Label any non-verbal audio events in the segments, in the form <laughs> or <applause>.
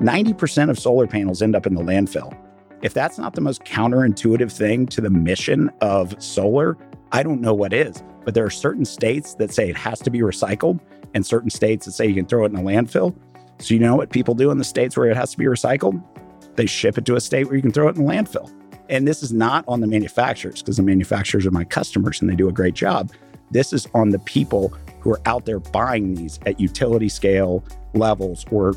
90% of solar panels end up in the landfill. If that's not the most counterintuitive thing to the mission of solar, I don't know what is. But there are certain states that say it has to be recycled and certain states that say you can throw it in a landfill. So, you know what people do in the states where it has to be recycled? They ship it to a state where you can throw it in a landfill. And this is not on the manufacturers because the manufacturers are my customers and they do a great job. This is on the people who are out there buying these at utility scale levels or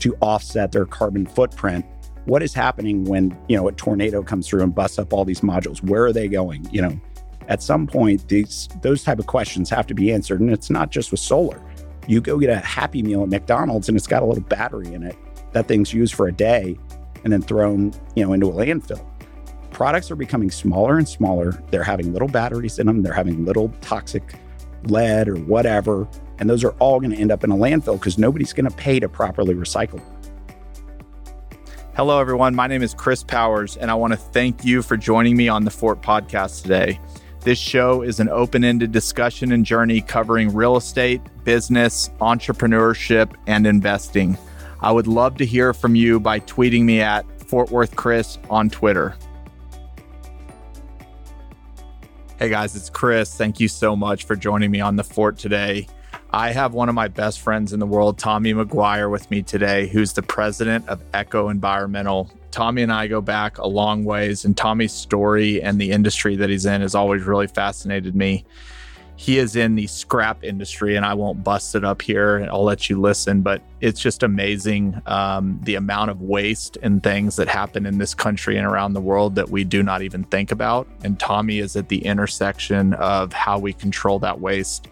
to offset their carbon footprint what is happening when you know a tornado comes through and busts up all these modules? Where are they going? You know at some point these those type of questions have to be answered and it's not just with solar. You go get a happy meal at mcdonald's and it's got a little battery in it that thing's used for a day and then thrown you know into a landfill. Products are becoming smaller and smaller. They're having little batteries in them. They're having little toxic lead or whatever and those are all going to end up in a landfill because nobody's going to pay to properly recycle them Hello, everyone. My name is Chris Powers, and I want to thank you for joining me on the Fort podcast today. This show is an open ended discussion and journey covering real estate, business, entrepreneurship, and investing. I would love to hear from you by tweeting me at Fort Worth Chris on Twitter. Hey guys, it's Chris. Thank you so much for joining me on the Fort today. I have one of my best friends in the world, Tommy McGuire, with me today, who's the president of Echo Environmental. Tommy and I go back a long ways, and Tommy's story and the industry that he's in has always really fascinated me. He is in the scrap industry, and I won't bust it up here. I'll let you listen, but it's just amazing um, the amount of waste and things that happen in this country and around the world that we do not even think about. And Tommy is at the intersection of how we control that waste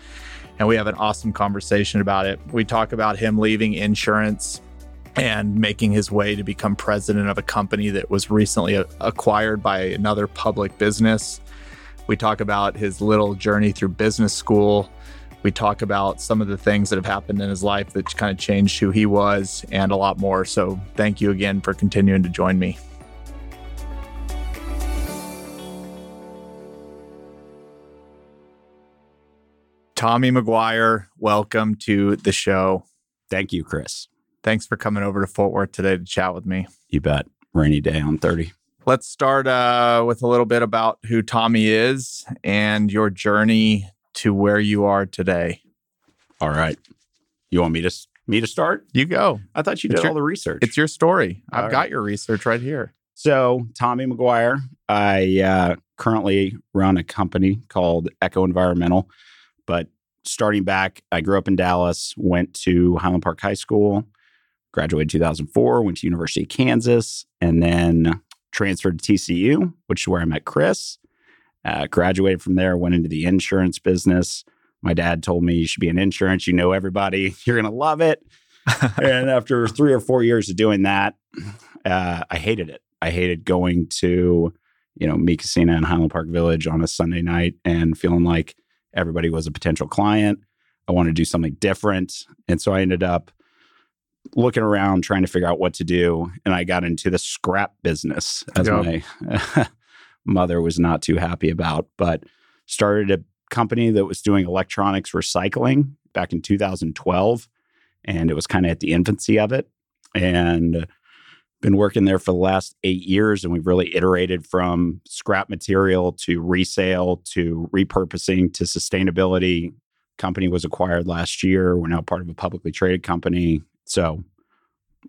and we have an awesome conversation about it. We talk about him leaving insurance and making his way to become president of a company that was recently acquired by another public business. We talk about his little journey through business school. We talk about some of the things that have happened in his life that kind of changed who he was and a lot more. So, thank you again for continuing to join me. Tommy McGuire, welcome to the show. Thank you, Chris. Thanks for coming over to Fort Worth today to chat with me. You bet. Rainy day on 30. Let's start uh, with a little bit about who Tommy is and your journey to where you are today. All right. You want me to me to start? You go. I thought you did your, all the research. It's your story. I've got your research right here. So, Tommy McGuire, I uh, currently run a company called Echo Environmental. But starting back, I grew up in Dallas, went to Highland Park High School, graduated 2004, went to University of Kansas, and then transferred to TCU, which is where I met Chris. Uh, graduated from there, went into the insurance business. My dad told me you should be in insurance. You know everybody. <laughs> You're going to love it. <laughs> and after three or four years of doing that, uh, I hated it. I hated going to, you know, Mi Cocina in Highland Park Village on a Sunday night and feeling like Everybody was a potential client. I wanted to do something different. And so I ended up looking around trying to figure out what to do. And I got into the scrap business as yep. my <laughs> mother was not too happy about, but started a company that was doing electronics recycling back in 2012. And it was kind of at the infancy of it. And been working there for the last eight years, and we've really iterated from scrap material to resale to repurposing to sustainability. Company was acquired last year. We're now part of a publicly traded company. So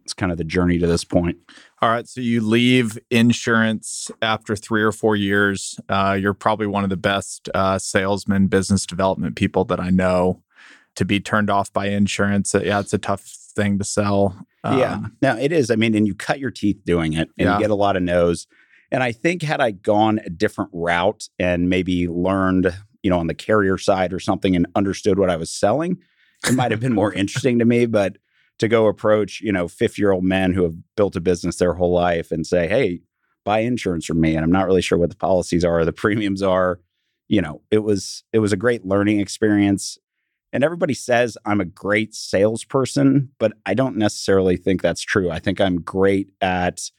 it's kind of the journey to this point. All right. So you leave insurance after three or four years. Uh, you're probably one of the best uh, salesmen, business development people that I know. To be turned off by insurance, yeah, it's a tough thing to sell. Um, yeah. Now it is. I mean, and you cut your teeth doing it and yeah. you get a lot of no's. And I think had I gone a different route and maybe learned, you know, on the carrier side or something and understood what I was selling, it might have been more <laughs> interesting to me. But to go approach, you know, 50 year old men who have built a business their whole life and say, hey, buy insurance from me. And I'm not really sure what the policies are, the premiums are. You know, it was it was a great learning experience. And everybody says I'm a great salesperson, but I don't necessarily think that's true. I think I'm great at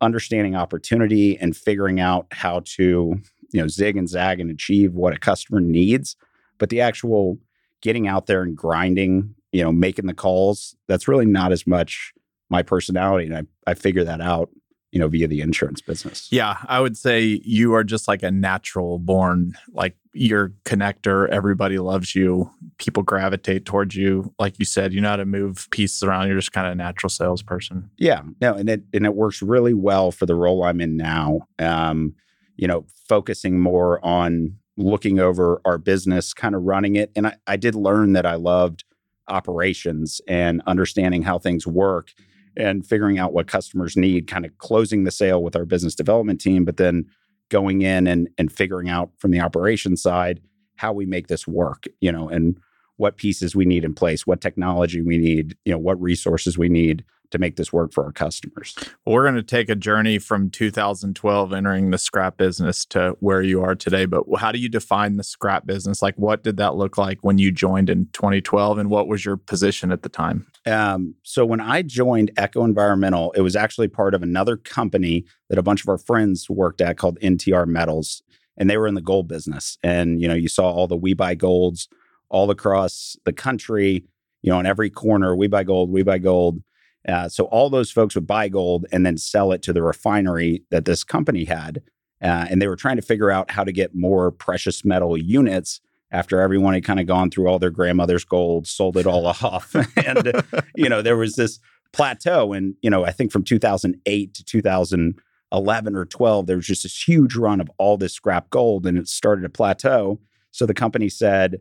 understanding opportunity and figuring out how to, you know, zig and zag and achieve what a customer needs. But the actual getting out there and grinding, you know, making the calls, that's really not as much my personality, and I I figure that out you know, via the insurance business. Yeah, I would say you are just like a natural born, like your connector. Everybody loves you. People gravitate towards you. Like you said, you know how to move pieces around. You're just kind of a natural salesperson. Yeah, no, and it and it works really well for the role I'm in now. Um, you know, focusing more on looking over our business, kind of running it. And I, I did learn that I loved operations and understanding how things work and figuring out what customers need, kind of closing the sale with our business development team, but then going in and and figuring out from the operations side how we make this work, you know, and what pieces we need in place, what technology we need, you know, what resources we need to make this work for our customers. we're going to take a journey from 2012 entering the scrap business to where you are today. But how do you define the scrap business? Like, what did that look like when you joined in 2012, and what was your position at the time? Um, so when I joined Echo Environmental, it was actually part of another company that a bunch of our friends worked at called NTR Metals, and they were in the gold business. And you know, you saw all the We Buy Golds all across the country. You know, in every corner, We Buy Gold, We Buy Gold. Uh, so all those folks would buy gold and then sell it to the refinery that this company had. Uh, and they were trying to figure out how to get more precious metal units after everyone had kind of gone through all their grandmother's gold, sold it all <laughs> off. and, you know, there was this plateau. And, you know, I think from 2008 to 2011 or 12, there was just this huge run of all this scrap gold and it started to plateau. So the company said,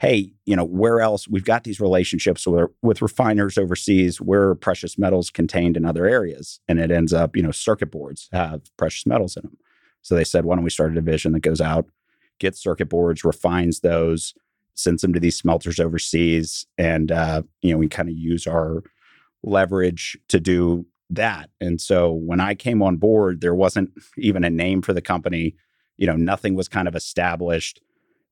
hey, you know, where else we've got these relationships with, with refiners overseas where precious metals contained in other areas. And it ends up, you know, circuit boards have precious metals in them. So they said, why don't we start a division that goes out, gets circuit boards, refines those, sends them to these smelters overseas. And, uh, you know, we kind of use our leverage to do that. And so when I came on board, there wasn't even a name for the company. You know, nothing was kind of established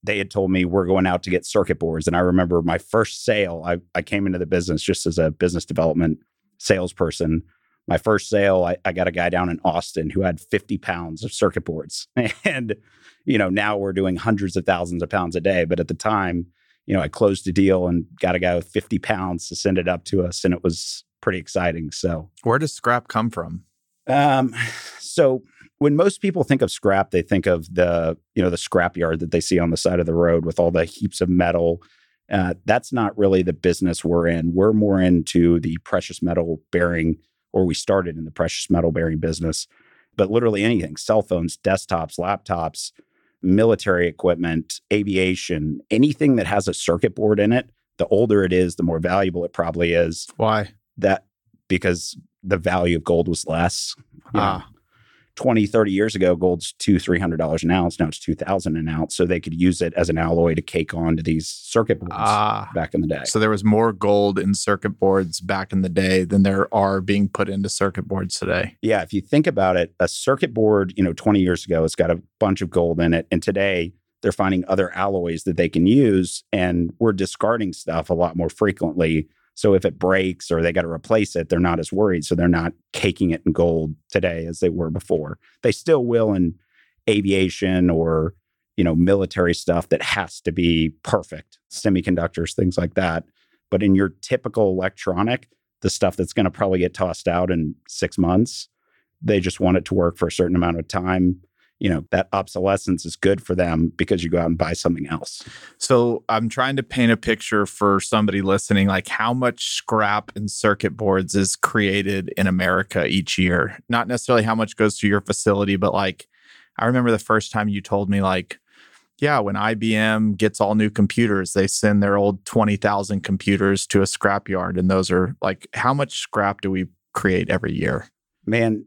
they had told me we're going out to get circuit boards. And I remember my first sale, I, I came into the business just as a business development salesperson. My first sale, I, I got a guy down in Austin who had 50 pounds of circuit boards. <laughs> And, you know, now we're doing hundreds of thousands of pounds a day. But at the time, you know, I closed a deal and got a guy with 50 pounds to send it up to us. And it was pretty exciting. So, where does scrap come from? Um, so when most people think of scrap, they think of the you know the scrap yard that they see on the side of the road with all the heaps of metal. Uh, that's not really the business we're in. We're more into the precious metal bearing, or we started in the precious metal bearing business. But literally anything: cell phones, desktops, laptops, military equipment, aviation, anything that has a circuit board in it. The older it is, the more valuable it probably is. Why? That because the value of gold was less. Ah. 20, 30 years ago, gold's two, $300 an ounce. Now it's 2000 an ounce. So they could use it as an alloy to cake onto these circuit boards ah. back in the day. So there was more gold in circuit boards back in the day than there are being put into circuit boards today. Yeah. If you think about it, a circuit board, you know, 20 years ago, it's got a bunch of gold in it. And today, they're finding other alloys that they can use. And we're discarding stuff a lot more frequently so if it breaks or they got to replace it, they're not as worried. So they're not caking it in gold today as they were before. They still will in aviation or you know military stuff that has to be perfect, semiconductors, things like that. But in your typical electronic, the stuff that's going to probably get tossed out in six months, they just want it to work for a certain amount of time you know that obsolescence is good for them because you go out and buy something else. So i'm trying to paint a picture for somebody listening like how much scrap and circuit boards is created in america each year. Not necessarily how much goes to your facility but like i remember the first time you told me like yeah when ibm gets all new computers they send their old 20000 computers to a scrap yard and those are like how much scrap do we create every year? Man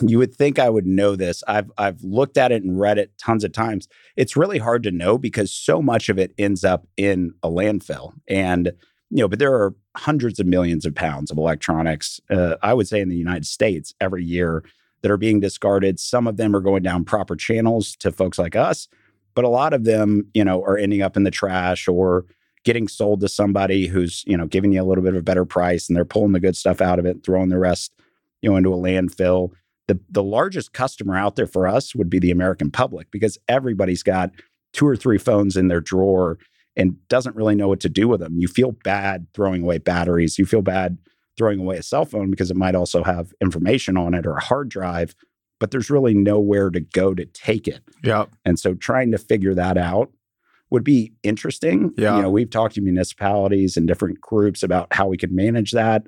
you would think I would know this. I've I've looked at it and read it tons of times. It's really hard to know because so much of it ends up in a landfill. And you know, but there are hundreds of millions of pounds of electronics. Uh, I would say in the United States every year that are being discarded. Some of them are going down proper channels to folks like us, but a lot of them, you know, are ending up in the trash or getting sold to somebody who's you know giving you a little bit of a better price and they're pulling the good stuff out of it, throwing the rest you know into a landfill the, the largest customer out there for us would be the American public because everybody's got two or three phones in their drawer and doesn't really know what to do with them. You feel bad throwing away batteries. You feel bad throwing away a cell phone because it might also have information on it or a hard drive, but there's really nowhere to go to take it. Yep. And so trying to figure that out would be interesting. Yeah. You know, we've talked to municipalities and different groups about how we could manage that.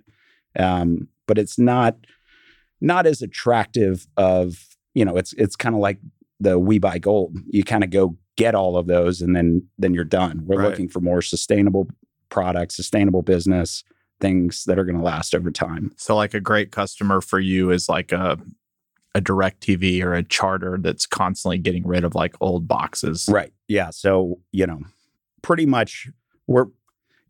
Um, but it's not not as attractive of, you know, it's it's kind of like the we buy gold. You kind of go get all of those and then then you're done. We're Right. looking for more sustainable products, sustainable business, things that are going to last over time. So like a great customer for you is like a a DirecTV or a charter that's constantly getting rid of like old boxes. Right. Yeah. So, you know, pretty much we're,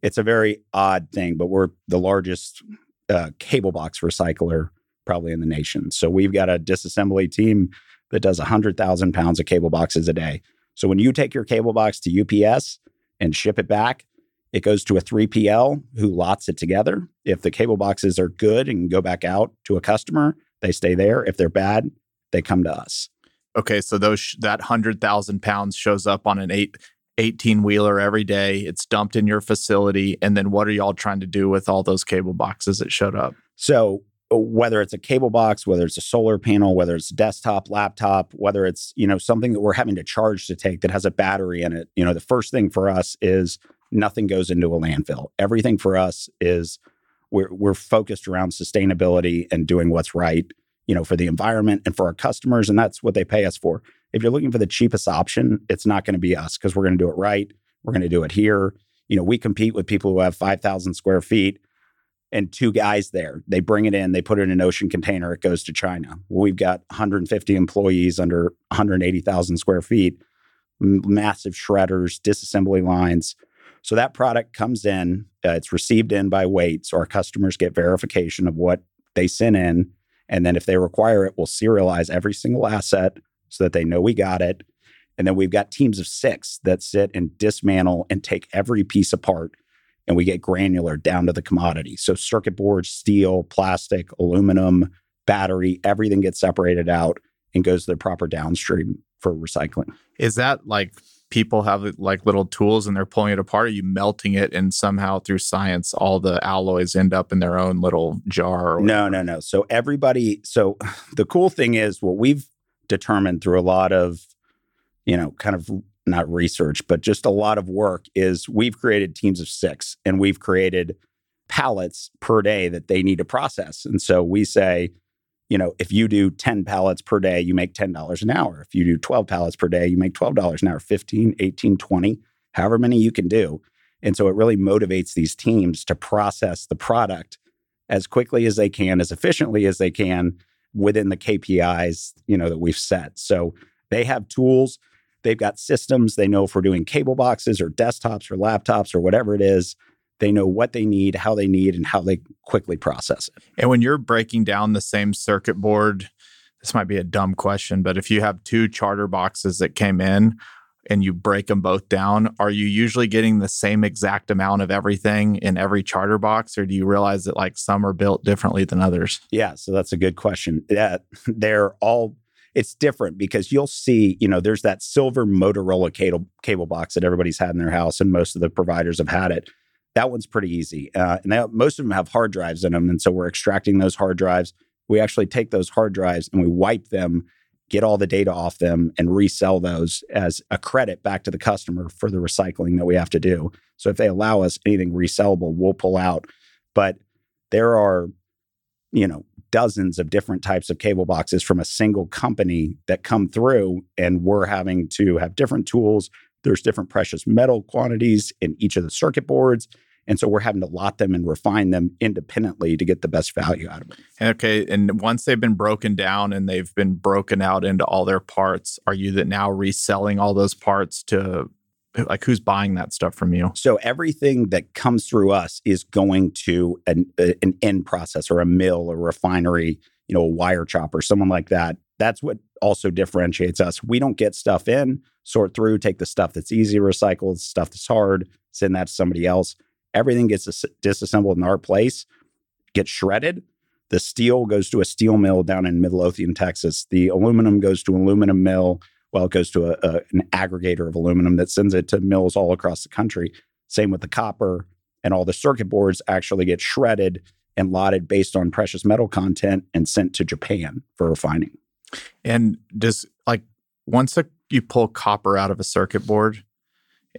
it's a very odd thing, but we're the largest uh, cable box recycler probably in the nation. So we've got a disassembly team that does 100,000 pounds of cable boxes a day. So when you take your cable box to UPS and ship it back, it goes to a 3PL who lots it together. If the cable boxes are good and go back out to a customer, they stay there. If they're bad, they come to us. Okay, so those that hundred thousand pounds shows up on an eight. 18 wheeler every day. It's dumped in your facility. And then what are y'all trying to do with all those cable boxes that showed up? So Uh, whether it's a cable box, whether it's a solar panel, whether it's desktop, laptop, whether it's, you know, something that we're having to charge to take that has a battery in it, you know, the first thing for us is nothing goes into a landfill. Everything for us is we're we're focused around sustainability and doing what's right, you know, for the environment and for our customers and that's what they pay us for. If you're looking for the cheapest option, it's not going to be us because we're going to do it right. We're going to do it here. You know, we compete with people who have 5,000 square feet and two guys there. They bring it in, they put it in an ocean container, it goes to China. We've got 150 employees under 180,000 square feet, massive shredders, disassembly lines. So that product comes in, uh, it's received in by weight. So our customers get verification of what they sent in. And then if they require it, we'll serialize every single asset so that they know we got it. And then we've got teams of six that sit and dismantle and take every piece apart and we get granular down to the commodity. So circuit boards, steel, plastic, aluminum, battery, everything gets separated out and goes to the proper downstream for recycling. Is that like people have like little tools and they're pulling it apart? Are you melting it and somehow through science, all the alloys end up in their own little jar? Or No, no, no. So everybody, so <laughs> the cool thing is what we've determined through a lot of, you know, kind of not research, but just a lot of work is we've created teams of six and we've created pallets per day that they need to process. And so we say, you know, if you do 10 pallets per day, you make $10 an hour. If you do 12 pallets per day, you make $12 an hour, 15, 18, 20, however many you can do. And so it really motivates these teams to process the product as quickly as they can, as efficiently as they can within the KPIs, you know, that we've set. So they have tools, they've got systems, they know if we're doing cable boxes or desktops or laptops or whatever it is, they know what they need, how they need, and how they quickly process it. And when you're breaking down the same circuit board, this might be a dumb question, but if you have two charter boxes that came in and you break them both down, are you usually getting the same exact amount of everything in every charter box? Or do you realize that like some are built differently than others? Yeah, so that's a good question. Yeah, <laughs> they're all it's different because you'll see, you know, there's that silver Motorola cable cable box that everybody's had in their house, and most of the providers have had it. That one's pretty easy, uh, and they, most of them have hard drives in them, and so we're extracting those hard drives. We actually take those hard drives and we wipe them, get all the data off them, and resell those as a credit back to the customer for the recycling that we have to do. So if they allow us anything resellable, we'll pull out. But there are, you know, dozens of different types of cable boxes from a single company that come through, and we're having to have different tools. There's different precious metal quantities in each of the circuit boards. And so we're having to lot them and refine them independently to get the best value out of it. Okay. And once they've been broken down and they've been broken out into all their parts, are you that now reselling all those parts to like who's buying that stuff from you? So everything that comes through us is going to an, a- an end processor, a mill, or refinery, you know, a wire chopper, someone like that. That's what also differentiates us. We don't get stuff in, sort through, take the stuff that's easy to recycle, stuff that's hard, send that to somebody else. Everything gets dis- disassembled in our place, gets shredded. The steel goes to a steel mill down in Midlothian, Texas. The aluminum goes to an aluminum mill. Well, it goes to a, a, an aggregator of aluminum that sends it to mills all across the country. Same with the copper, and all the circuit boards actually get shredded and lotted based on precious metal content and sent to Japan for refining. And does like once a, you pull copper out of a circuit board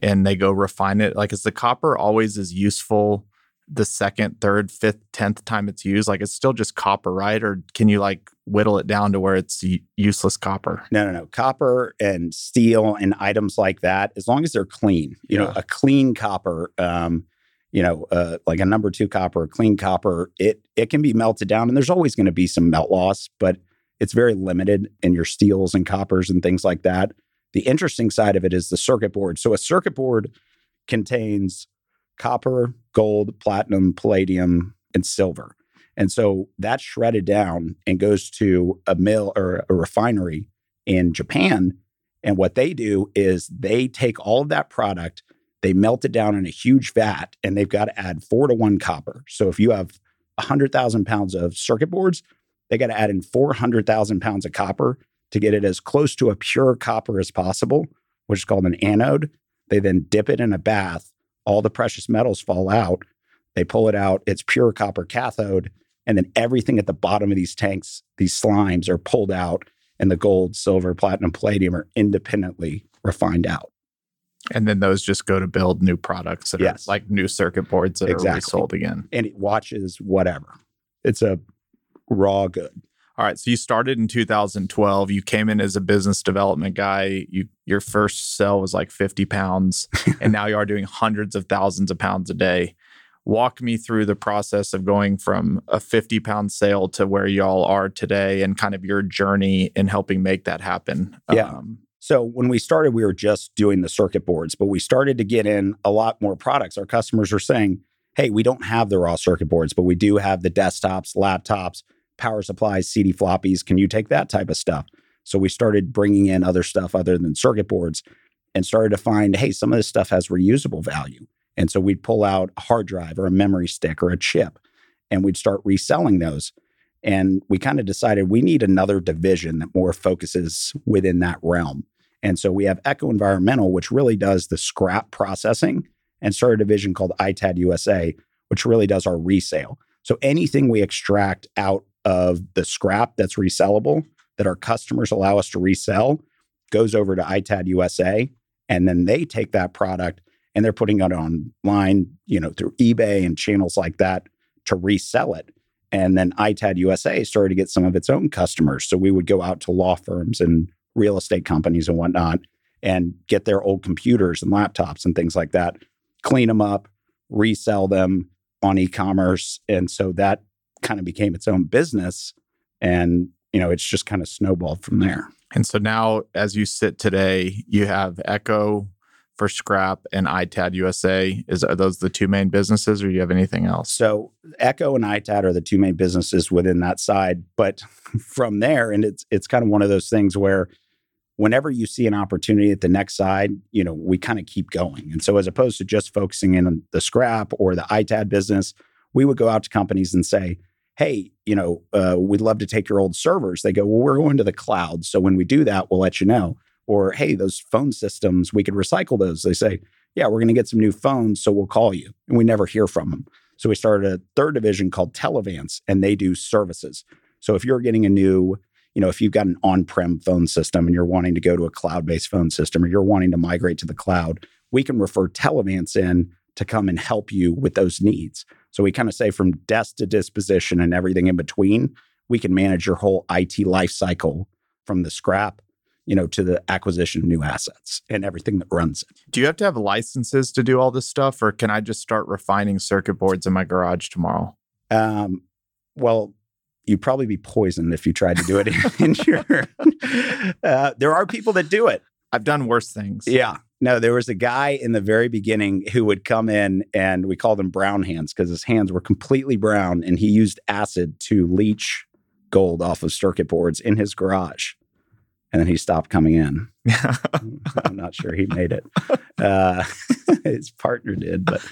and they go refine it, like is the copper always as useful the second, third, fifth, tenth time it's used? Like it's still just copper, right? Or can you like whittle it down to where it's useless copper? No, no, no. Copper and steel and items like that, as long as they're clean, you yeah. know, a clean copper, um, you know, uh, like a number two copper, a clean copper, it it can be melted down, and there's always going to be some melt loss, but it's very limited in your steels and coppers and things like that. The interesting side of it is the circuit board. So a circuit board contains copper, gold, platinum, palladium, and silver. And so that's shredded down and goes to a mill or a refinery in Japan. And what they do is they take all of that product, they melt it down in a huge vat, and they've got to add four to one copper. So if you have 100,000 pounds of circuit boards, they got to add in 400,000 pounds of copper to get it as close to a pure copper as possible, which is called an anode. They then dip it in a bath all the precious metals fall out. They pull it out, it's pure copper cathode. And then everything at the bottom of these tanks, these slimes are pulled out, and the gold, silver, platinum, palladium are independently refined out. And then those just go to build new products that yes. are like new circuit boards that exactly. are resold again. And it watches whatever. It's a raw good. All right. So you started in 2012. You came in as a business development guy. You your first sale was like 50 pounds, <laughs> and now you are doing hundreds of thousands of pounds a day. Walk me through the process of going from a 50 pound sale to where y'all are today, and kind of your journey in helping make that happen. Yeah. Um, so when we started, we were just doing the circuit boards, but we started to get in a lot more products. Our customers were saying, "Hey, we don't have the raw circuit boards, but we do have the desktops, laptops." Power supplies, CD floppies. Can you take that type of stuff? So we started bringing in other stuff other than circuit boards and started to find, hey, some of this stuff has reusable value. And so we'd pull out a hard drive or a memory stick or a chip and we'd start reselling those. And we kind of decided we need another division that more focuses within that realm. And so we have Echo Environmental, which really does the scrap processing, and started a division called ITAD USA, which really does our resale. So anything we extract out of the scrap that's resellable that our customers allow us to resell goes over to ITAD USA. And then they take that product and they're putting it online, you know, through eBay and channels like that to resell it. And then ITAD USA started to get some of its own customers. So we would go out to law firms and real estate companies and whatnot and get their old computers and laptops and things like that, clean them up, resell them on e-commerce. And so that kind of became its own business. And, you know, it's just kind of snowballed from there. And so now, as you sit today, you have Echo for Scrap and ITAD USA. Is are those the two main businesses, or do you have anything else? So Echo and ITAD are the two main businesses within that side. But <laughs> from there, and it's it's kind of one of those things where whenever you see an opportunity at the next side, you know, we kind of keep going. And so as opposed to just focusing in on the scrap or the ITAD business, we would go out to companies and say, hey, you know, uh, we'd love to take your old servers. They go, well, we're going to the cloud. So when we do that, we'll let you know. Or, hey, those phone systems, we could recycle those. They say, yeah, we're going to get some new phones. So we'll call you. And we never hear from them. So we started a third division called Televance, and they do services. So if you're getting a new, you know, if you've got an on prem phone system and you're wanting to go to a cloud based phone system or you're wanting to migrate to the cloud, we can refer Televance in to come and help you with those needs. So we kind of say from desk to disposition and everything in between, we can manage your whole IT life cycle from the scrap, you know, to the acquisition of new assets and everything that runs it. Do you have to have licenses to do all this stuff, or can I just start refining circuit boards in my garage tomorrow? Um, well, you'd probably be poisoned if you tried to do it in, <laughs> in your. <laughs> Uh, there are people that do it. I've done worse things. Yeah. No, there was a guy in the very beginning who would come in and we called him brown hands because his hands were completely brown and he used acid to leach gold off of circuit boards in his garage. And then he stopped coming in. <laughs> I'm not sure he made it. Uh, <laughs> his partner did, but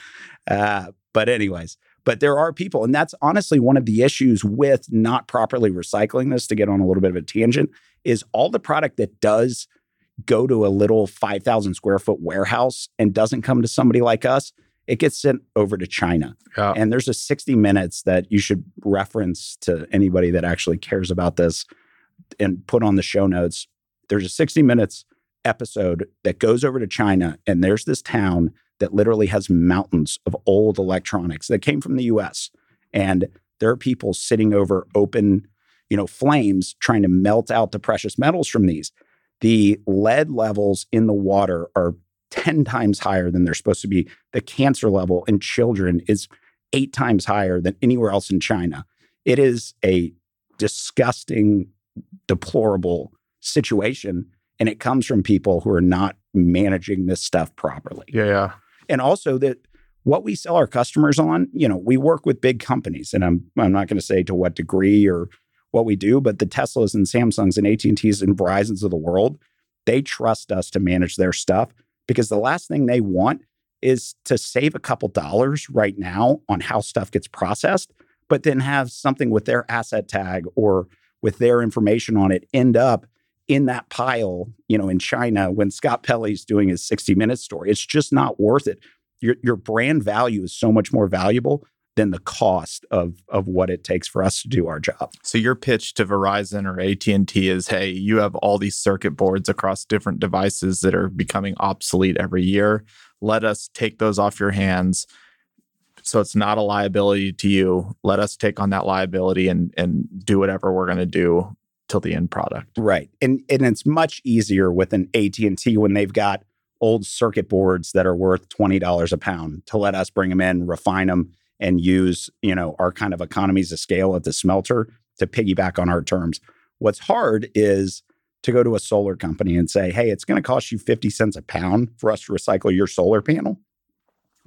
uh, but anyways, but there are people, and that's honestly one of the issues with not properly recycling this. To get on a little bit of a tangent, is all the product that does go to a little 5,000 square foot warehouse and doesn't come to somebody like us, it gets sent over to China. Yeah. And there's a 60 minutes that you should reference to anybody that actually cares about this and put on the show notes. There's a 60 minutes episode that goes over to China, and there's this town that literally has mountains of old electronics that came from the US. And there are people sitting over open, you know, flames trying to melt out the precious metals from these. The lead levels in the water are 10 times higher than they're supposed to be. The cancer level in children is eight times higher than anywhere else in China. It is a disgusting, deplorable situation. And it comes from people who are not managing this stuff properly. Yeah, yeah. And also that what we sell our customers on, you know, we work with big companies, and I'm I'm not going to say to what degree or what we do, but the Teslas and Samsungs and AT&Ts and Verizons of the world, they trust us to manage their stuff because the last thing they want is to save a couple dollars right now on how stuff gets processed, but then have something with their asset tag or with their information on it end up in that pile, you know, in China when Scott Pelley's doing his 60 minute story. It's just not worth it. Your, your brand value is so much more valuable than the cost of of what it takes for us to do our job. So your pitch to Verizon or AT&T is hey, you have all these circuit boards across different devices that are becoming obsolete every year. Let us take those off your hands so it's not a liability to you. Let us take on that liability and and do whatever we're going to do till the end product. Right. And and it's much easier with an AT&T when they've got old circuit boards that are worth $20 a pound to let us bring them in, refine them and use, you know, our kind of economies of scale at the smelter to piggyback on our terms. What's hard is to go to a solar company and say, "Hey, it's going to cost you 50 cents a pound for us to recycle your solar panel."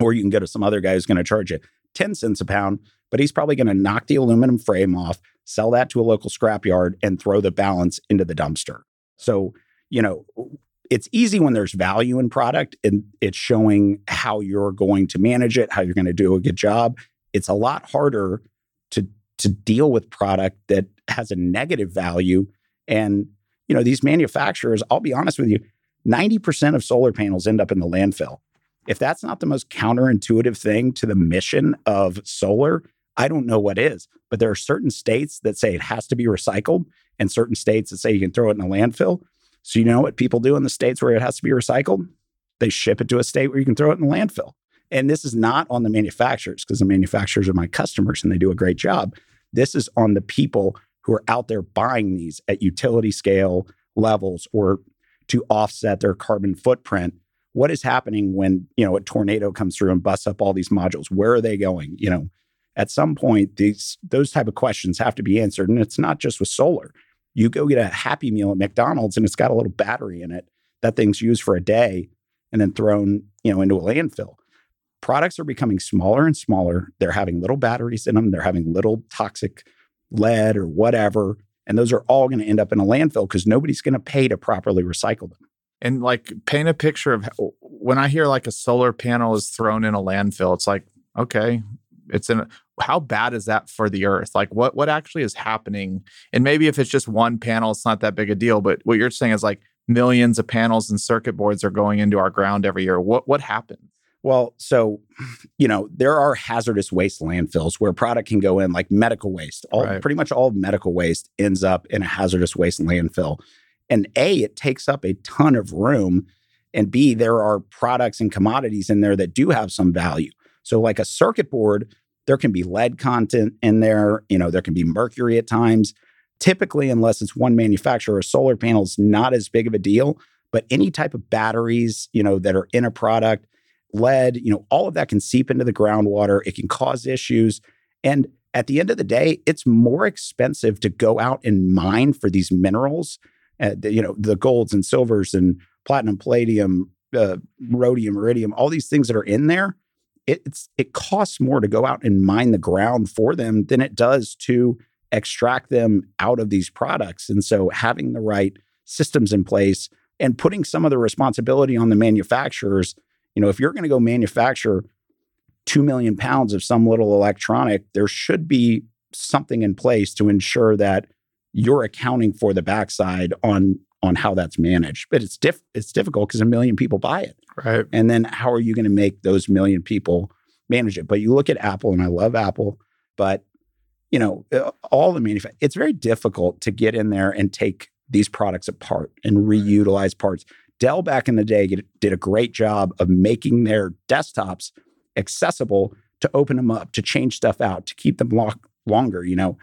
Or you can go to some other guy who's going to charge you 10 cents a pound, but he's probably going to knock the aluminum frame off, sell that to a local scrapyard and throw the balance into the dumpster. So, you know, it's easy when there's value in product and it's showing how you're going to manage it, how you're going to do a good job. It's a lot harder to to deal with product that has a negative value and you know these manufacturers, I'll be honest with you, 90% of solar panels end up in the landfill. If that's not the most counterintuitive thing to the mission of solar, I don't know what is. But there are certain states that say it has to be recycled and certain states that say you can throw it in a landfill. So, you know what people do in the states where it has to be recycled? They ship it to a state where you can throw it in the landfill. And this is not on the manufacturers because the manufacturers are my customers and they do a great job. This is on the people who are out there buying these at utility scale levels or to offset their carbon footprint. What is happening when, you know, a tornado comes through and busts up all these modules? Where are they going? You know, at some point these those type of questions have to be answered and it's not just with solar you go get a Happy Meal at McDonald's and it's got a little battery in it. That thing's used for a day and then thrown, you know, into a landfill. Products are becoming smaller and smaller. They're having little batteries in them. They're having little toxic lead or whatever. And those are all going to end up in a landfill because nobody's going to pay to properly recycle them. And like paint a picture of when I hear like a solar panel is thrown in a landfill, it's like, okay, it's in how bad is that for the earth? Like what what actually is happening? And maybe if it's just one panel it's not that big a deal but what you're saying is like millions of panels and circuit boards are going into our ground every year. What what happens? Well so <sighs> you know there are hazardous waste landfills where product can go in like medical waste. All right. pretty much all medical waste ends up in a hazardous waste landfill. And a it takes up a ton of room and b there are products and commodities in there that do have some value. So, like a circuit board, there can be lead content in there. You know, there can be mercury at times. Typically, unless it's one manufacturer, a solar panel is not as big of a deal. But any type of batteries, you know, that are in a product, lead, you know, all of that can seep into the groundwater. It can cause issues. And at the end of the day, it's more expensive to go out and mine for these minerals, uh, you know, the golds and silvers and platinum, palladium, uh, rhodium, iridium, all these things that are in there it's it costs more to go out and mine the ground for them than it does to extract them out of these products. And so having the right systems in place and putting some of the responsibility on the manufacturers, you know, if you're going to go manufacture 2 million pounds of some little electronic, there should be something in place to ensure that you're accounting for the backside on on how that's managed. But it's diff it's difficult because a million people buy it. Right. And then how are you going to make those million people manage it? But you look at Apple, and I love Apple, but you know, uh, all the manufacturers, it's very difficult to get in there and take these products apart and reutilize parts. Dell back in the day did a great job of making their desktops accessible to open them up, to change stuff out, to keep them lo- longer, you know.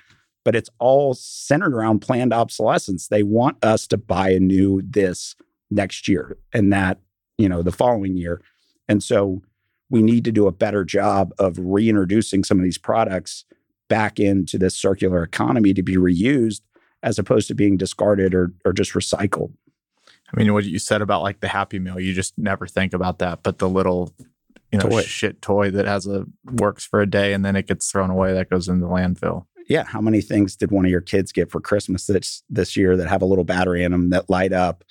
But it's all centered around planned obsolescence. They want us to buy a new this next year and that, you know, the following year. And so we need to do a better job of reintroducing some of these products back into this circular economy to be reused as opposed to being discarded or, or just recycled. I mean, what you said about like the Happy Meal, you just never think about that. But the little, you know, Toy. shit toy that has a works for a day and then it gets thrown away, that goes in the landfill. Yeah, how many things did one of your kids get for Christmas this this year that have a little battery in them that light up,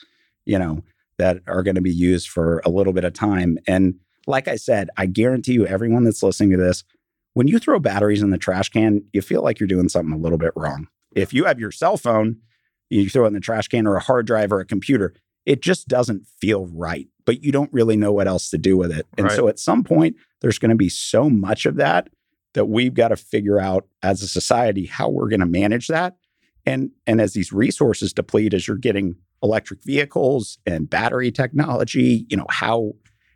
you know, that are going to be used for a little bit of time? And like I said, I guarantee you, everyone that's listening to this, when you throw batteries in the trash can, you feel like you're doing something a little bit wrong. If you have your cell phone, you throw it in the trash can or a hard drive or a computer, it just doesn't feel right, but you don't really know what else to do with it. And Right. so at some point, there's going to be so much of that that we've got to figure out as a society how we're going to manage that. And, and as these resources deplete, as you're getting electric vehicles and battery technology, you know, how,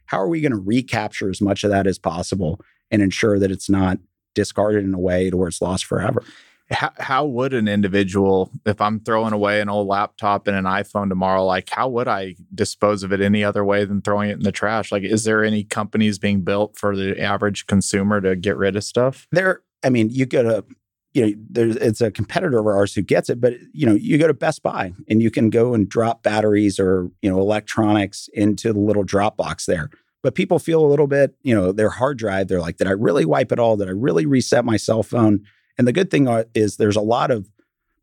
how are we going to recapture as much of that as possible and ensure that it's not discarded in a way to where it's lost forever? How, how would an individual, if I'm throwing away an old laptop and an iPhone tomorrow, like how would I dispose of it any other way than throwing it in the trash? Like, is there any companies being built for the average consumer to get rid of stuff? there i mean you go to you know there's it's a competitor of ours who gets it but you know you go to best buy and you can go and drop batteries or you know electronics into the little drop box there but people feel a little bit you know their hard drive they're like did i really wipe it all did i really reset my cell phone and the good thing are- is there's a lot of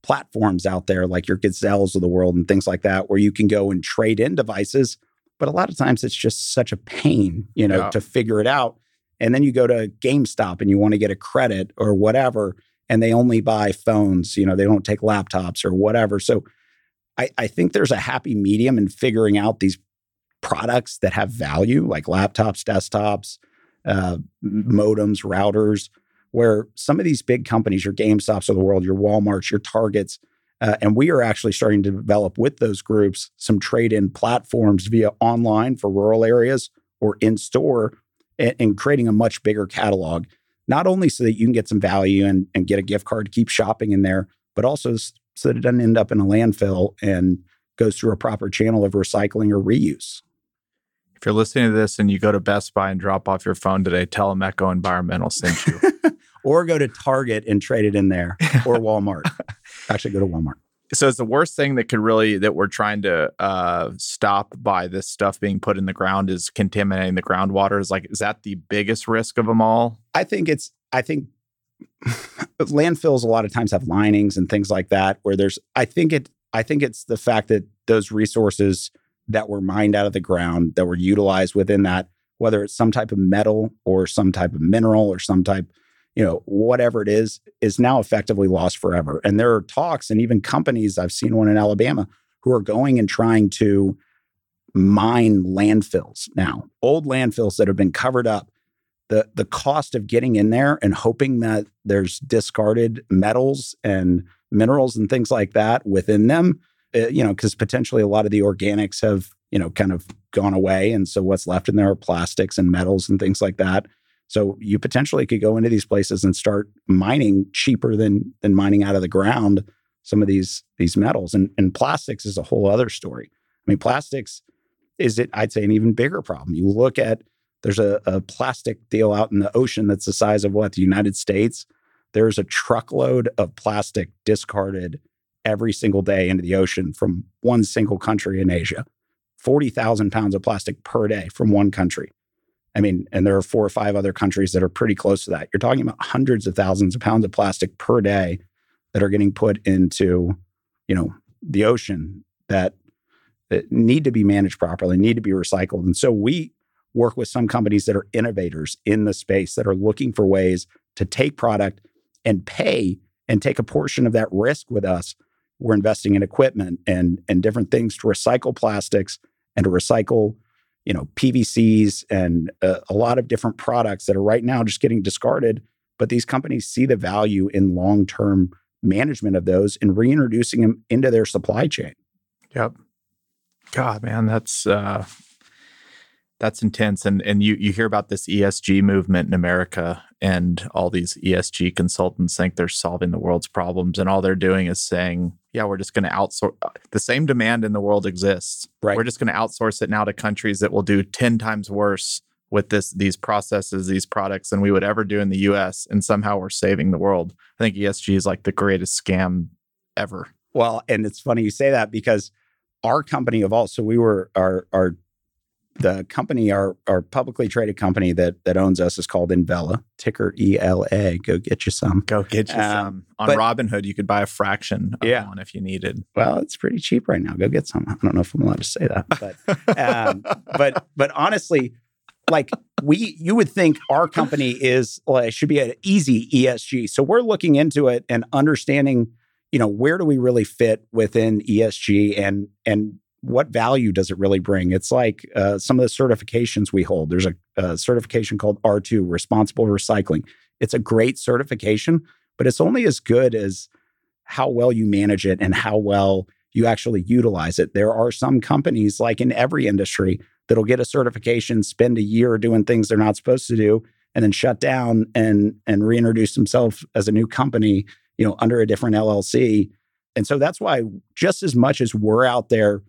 platforms out there like your gazelles of the world and things like that where you can go and trade in devices but a lot of times it's just such a pain you know Yeah. to figure it out and then you go to GameStop and you want to get a credit or whatever, and they only buy phones, you know, they don't take laptops or whatever. So I, I think there's a happy medium in figuring out these products that have value, like laptops, desktops, uh, modems, routers, where some of these big companies, your GameStops of the world, your Walmarts, your Targets, uh, and we are actually starting to develop with those groups some trade in platforms via online for rural areas or in store and, and creating a much bigger catalog, not only so that you can get some value and, and get a gift card to keep shopping in there, but also so that it doesn't end up in a landfill and goes through a proper channel of recycling or reuse. If you're listening to this and you go to Best Buy and drop off your phone today, tell them Echo Environmental sent you. <laughs> Or go to Target and trade it in there <laughs> or Walmart. Actually, go to Walmart. so it's the worst thing that could really that we're trying to uh, stop by this stuff being put in the ground is contaminating the groundwater. Is like is that the biggest risk of them all? I think it's, I think <laughs> landfills a lot of times have linings and things like that where there's, I think it, I think it's the fact that those resources that were mined out of the ground that were utilized within that, whether it's some type of metal or some type of mineral or some type, you know, whatever it is, is now effectively lost forever. And there are talks and even companies, I've seen one in Alabama, who are going and trying to mine landfills now, old landfills that have been covered up. The, the cost of getting in there and hoping that there's discarded metals and minerals and things like that within them uh, you know, because potentially a lot of the organics have, you know, kind of gone away. And so what's left in there are plastics and metals and things like that. So you potentially could go into these places and start mining cheaper than than mining out of the ground some of these these metals. And and plastics is a whole other story. I mean, plastics is it, I'd say, an even bigger problem. You look at there's a, a plastic deal out in the ocean that's the size of what, the United States. There's a truckload of plastic discarded every single day into the ocean from one single country in Asia. 40,000 pounds of plastic per day from one country. I mean, and there are four or five other countries that are pretty close to that. You're talking about hundreds of thousands of pounds of plastic per day that are getting put into, you know, the ocean that, that need to be managed properly, need to be recycled. And so we work with some companies that are innovators in the space that are looking for ways to take product and pay and take a portion of that risk with us we're investing in equipment and and different things to recycle plastics and to recycle you know PVCs and uh, a lot of different products that are right now just getting discarded. But these companies see the value in long-term management of those and reintroducing them into their supply chain. Yep. God man that's uh that's intense and and you you hear about this ESG movement in America and all these ESG consultants think they're solving the world's problems and all they're doing is saying yeah we're just going to outsource the same demand in the world exists. Right. We're just going to outsource it now to countries that will do 10 times worse with this these processes these products than we would ever do in the US and somehow we're saving the world. I think ESG is like the greatest scam ever. Well and it's funny you say that because our company of all so we were our our the company, our our publicly traded company that that owns us is called Envela, ticker ELA. Go get you some. Go get you um, some. On but, Robinhood, you could buy a fraction of yeah. one if you needed. Well, it's pretty cheap right now. Go get some. I don't know if I'm allowed to say that, but um, <laughs> but but honestly, like we you would think our company is like should be an easy ESG. So we're looking into it and understanding, you know, where do we really fit within ESG and and what value does it really bring? It's like uh, some of the certifications we hold. There's a, a, certification called R2, Responsible Recycling. It's a great certification, but it's only as good as how well you manage it and how well you actually utilize it. There are some companies, like in every industry, that'll get a certification, spend a year doing things they're not supposed to do, and then shut down and and reintroduce themselves as a new company, you know, under a different LLC. And so that's why just as much as we're out there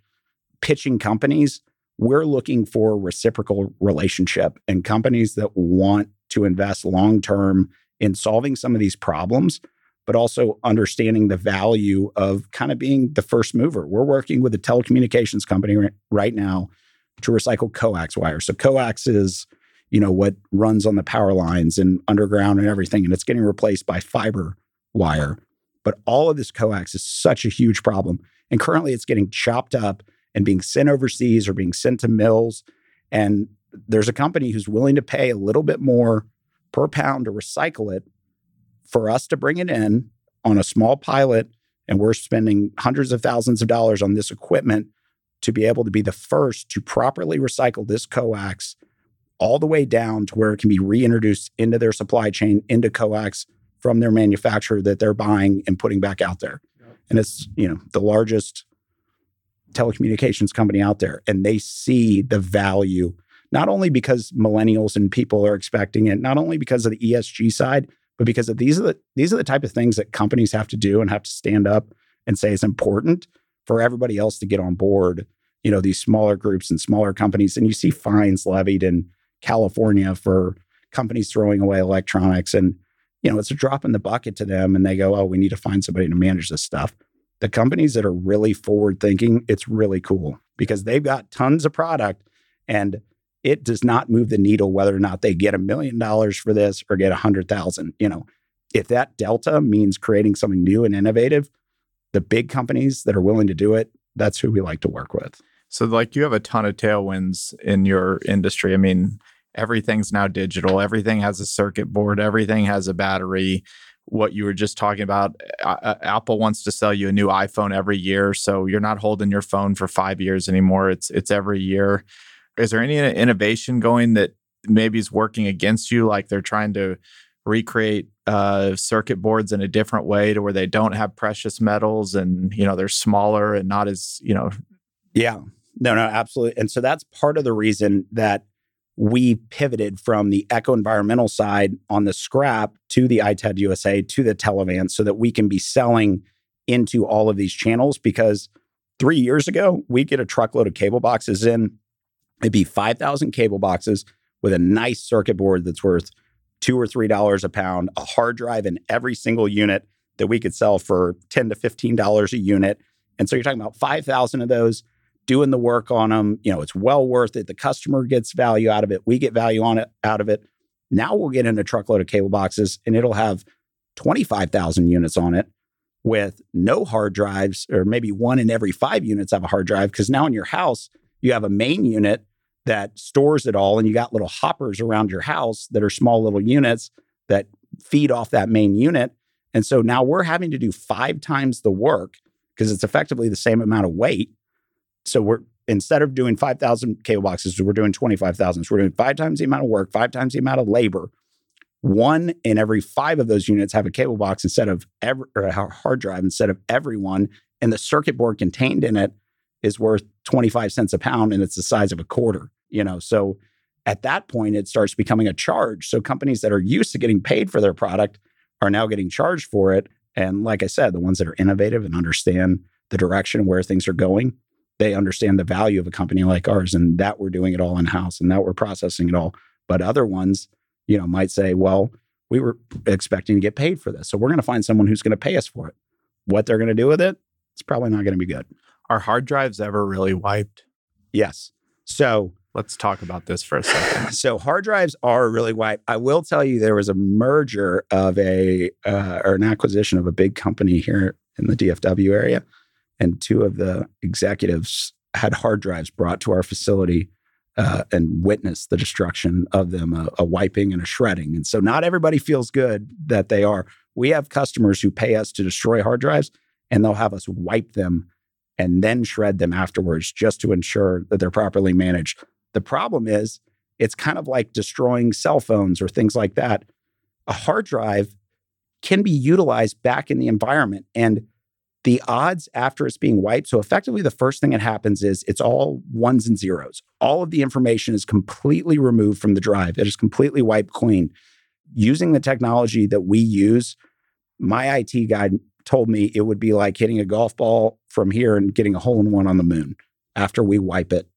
pitching companies, we're looking for reciprocal relationship and companies that want to invest long term in solving some of these problems, but also understanding the value of kind of being the first mover. We're working with a telecommunications company right now to recycle coax wire. So coax is, you know, what runs on the power lines and underground and everything, and it's getting replaced by fiber wire. But all of this coax is such a huge problem. And currently it's getting chopped up and being sent overseas or being sent to mills. And there's a company who's willing to pay a little bit more per pound to recycle it for us to bring it in on a small pilot. And we're spending hundreds of thousands of dollars on this equipment to be able to be the first to properly recycle this coax all the way down to where it can be reintroduced into their supply chain, into coax from their manufacturer that they're buying and putting back out there. And it's, you know, the largest telecommunications company out there and they see the value not only because millennials and people are expecting it not only because of the ESG side but because of these are the these are the type of things that companies have to do and have to stand up and say it's important for everybody else to get on board you know these smaller groups and smaller companies. And you see fines levied in California for companies throwing away electronics and you know it's a drop in the bucket to them and they go oh we need to find somebody to manage this stuff the companies that are really forward thinking, it's really cool because they've got tons of product and it does not move the needle whether or not they get a million dollars for this or get a hundred thousand. You know, if that delta means creating something new and innovative, the big companies that are willing to do it, that's who we like to work with. So, like, you have a ton of tailwinds in your industry. I mean, everything's now digital, everything has a circuit board, everything has a battery what you were just talking about. Uh, Apple wants to sell you a new iPhone every year, so you're not holding your phone for five years anymore. It's it's every year. Is there any innovation going that maybe is working against you? Like they're trying to recreate uh, circuit boards in a different way to where they don't have precious metals and you know they're smaller and not as you know. Yeah, no, no, absolutely. And so that's part of the reason that we pivoted from the Echo Environmental side on the scrap to the ITAD USA to the Teladvance so that we can be selling into all of these channels because three years ago, we'd get a truckload of cable boxes in. It'd be 5,000 cable boxes with a nice circuit board that's worth two or three dollars a pound, a hard drive in every single unit that we could sell for 10 to $15 a unit. And so you're talking about 5,000 of those doing the work on them. You know, it's well worth it. The customer gets value out of it. We get value on it out of it. Now we'll get in a truckload of cable boxes and it'll have 25,000 units on it with no hard drives, or maybe one in every five units have a hard drive. Because now in your house, you have a main unit that stores it all, and you got little hoppers around your house that are small little units that feed off that main unit. And so now we're having to do five times the work because it's effectively the same amount of weight. So we're instead of doing 5,000 cable boxes, we're doing 25,000. So we're doing five times the amount of work, five times the amount of labor. One in every five of those units have a cable box instead of every or a hard drive instead of everyone. And the circuit board contained in it is worth 25 cents a pound and it's the size of a quarter, you know. So at that point it starts becoming a charge. So companies that are used to getting paid for their product are now getting charged for it. And like I said, the ones that are innovative and understand the direction where things are going, they understand the value of a company like ours and that we're doing it all in house and that we're processing it all. But other ones, you know, might say, well, we were expecting to get paid for this. So we're going to find someone who's going to pay us for it. What they're going to do with it, it's probably not going to be good. Are hard drives ever really wiped? Yes. So let's talk about this for a second. <laughs> so hard drives are really wiped. I will tell you there was a merger of a uh, or an acquisition of a big company here in the DFW area and two of the executives had hard drives brought to our facility uh, and witnessed the destruction of them, a, a, wiping and a shredding. And so, not everybody feels good that they are. We have customers who pay us to destroy hard drives, and they'll have us wipe them and then shred them afterwards just to ensure that they're properly managed. The problem is, it's kind of like destroying cell phones or things like that. A hard drive can be utilized back in the environment. And the odds after it's being wiped. So effectively, the first thing that happens is it's all ones and zeros. All of the information is completely removed from the drive. It is completely wiped clean. Using the technology that we use, my IT guy told me it would be like hitting a golf ball from here and getting a hole in one on the moon after we wipe it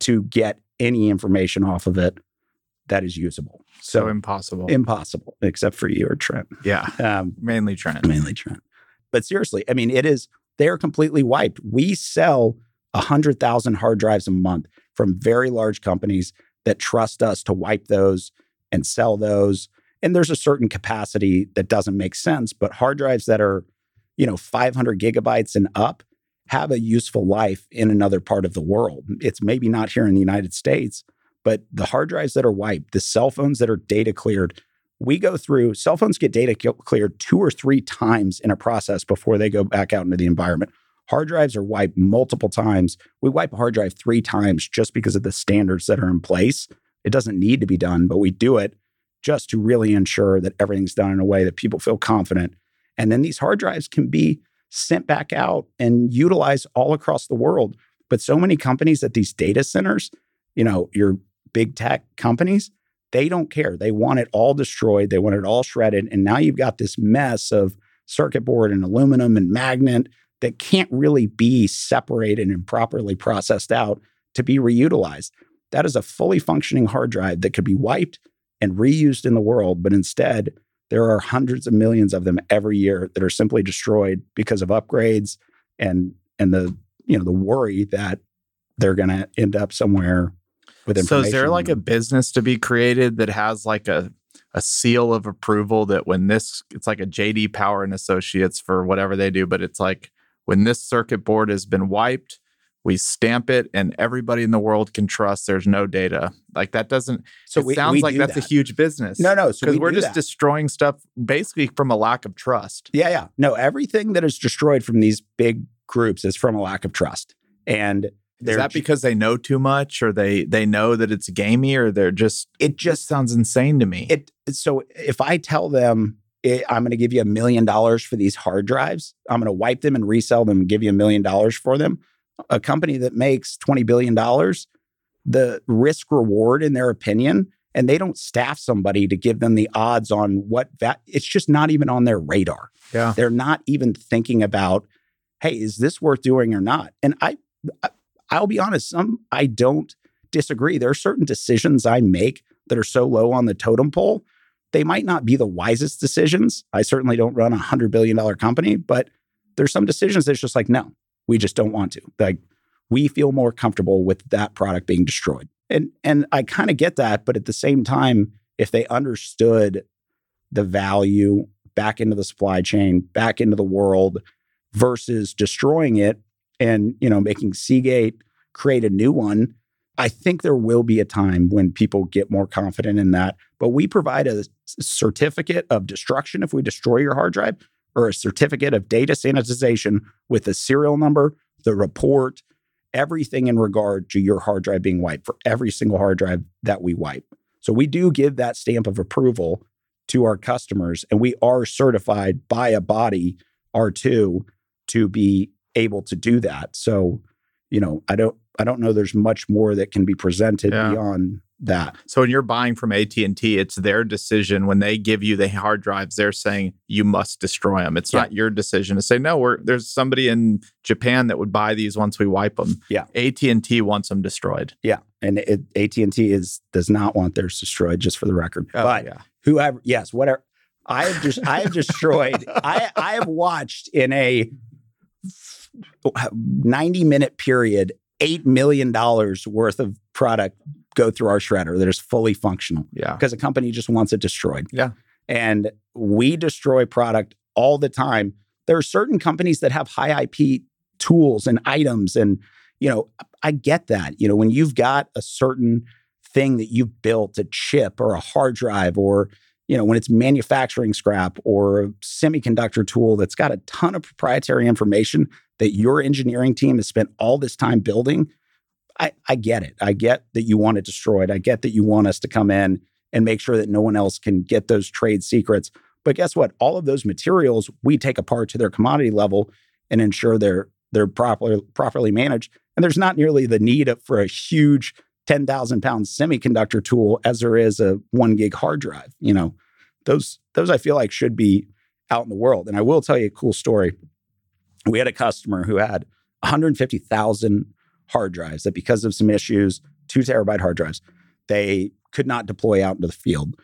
to get any information off of it that is usable. So, so impossible. Impossible, except for you or Trent. Yeah. Um, mainly Trent. Mainly Trent. But seriously, I mean, it is, they're completely wiped. We sell 100,000 hard drives a month from very large companies that trust us to wipe those and sell those. And there's a certain capacity that doesn't make sense, but hard drives that are, you know, 500 gigabytes and up have a useful life in another part of the world. It's maybe not here in the United States, but the hard drives that are wiped, the cell phones that are data cleared, we go through cell phones get data cleared two or three times in a process before they go back out into the environment. Hard drives are wiped multiple times. We wipe a hard drive three times just because of the standards that are in place. It doesn't need to be done, but we do it just to really ensure that everything's done in a way that people feel confident. And then these hard drives can be sent back out and utilized all across the world. But so many companies at these data centers, you know, your big tech companies, they don't care. They want it all destroyed. They want it all shredded. And now you've got this mess of circuit board and aluminum and magnet that can't really be separated and properly processed out to be reutilized. That is a fully functioning hard drive that could be wiped and reused in the world, but instead, there are hundreds of millions of them every year that are simply destroyed because of upgrades and and the you know the worry that they're going to end up somewhere with information. So is there like a business to be created that has like a a seal of approval that when this it's like a JD Power and Associates for whatever they do, but it's like when this circuit board has been wiped, we stamp it and everybody in the world can trust there's no data. Like that doesn't so it we, sounds we like that's that. a huge business. No, no. Because so we are just that. destroying stuff basically from a lack of trust. Yeah, yeah. No, everything that is destroyed from these big groups is from a lack of trust. And is that because they know too much, or they they know that it's gamey, or they're just? It just sounds insane to me. It so if I tell them it, I'm going to give you a million dollars for these hard drives, I'm going to wipe them and resell them and give you a million dollars for them. A company that makes twenty billion dollars, the risk reward in their opinion, and they don't staff somebody to give them the odds on what that. It's just not even on their radar. Yeah, they're not even thinking about, hey, is this worth doing or not? And I, I I'll be honest, some I don't disagree. There are certain decisions I make that are so low on the totem pole. They might not be the wisest decisions. I certainly don't run a $100 billion company, but there's some decisions that's just like, no, we just don't want to. Like, we feel more comfortable with that product being destroyed. And, and I kind of get that. But at the same time, if they understood the value back into the supply chain, back into the world versus destroying it and you know making Seagate create a new one. I think there will be a time when people get more confident in that. But we provide a certificate of destruction if we destroy your hard drive, or a certificate of data sanitization with the serial number, the report, everything in regard to your hard drive being wiped for every single hard drive that we wipe. So we do give that stamp of approval to our customers, and we are certified by a body, R2, to be able to do that. So, you know, I don't I don't know there's much more that can be presented Yeah. beyond that. So when you're buying from AT&T, it's their decision when they give you the hard drives, they're saying you must destroy them. It's Yeah. not your decision to say no, we're there's somebody in Japan that would buy these once we wipe them. Yeah. AT&T wants them destroyed. Yeah, and it, AT&T is does not want theirs destroyed just for the record. Oh, but Oh, yeah. whoever yes whatever i have just i have <laughs> destroyed i i have watched in a 90 minute period 8 million dollars worth of product go through our shredder that is fully functional Yeah. because a company just wants it destroyed Yeah. and we destroy product all the time there are certain companies that have high ip tools and items and you know i get that you know when you've got a certain thing that you've built a chip or a hard drive or you know when it's manufacturing scrap or a semiconductor tool that's got a ton of proprietary information that your engineering team has spent all this time building i, I get it. I get that you want it destroyed. I get that you want us to come in and make sure that no one else can get those trade secrets. But guess what? All of those materials we take apart to their commodity level and ensure they're they're properly properly managed. And there's not nearly the need for a huge 10,000 pound semiconductor tool as there is a one gig hard drive. You know, those, those I feel like should be out in the world. And I will tell you a cool story. We had a customer who had 150,000 hard drives that because of some issues, two terabyte hard drives, they could not deploy out into the field.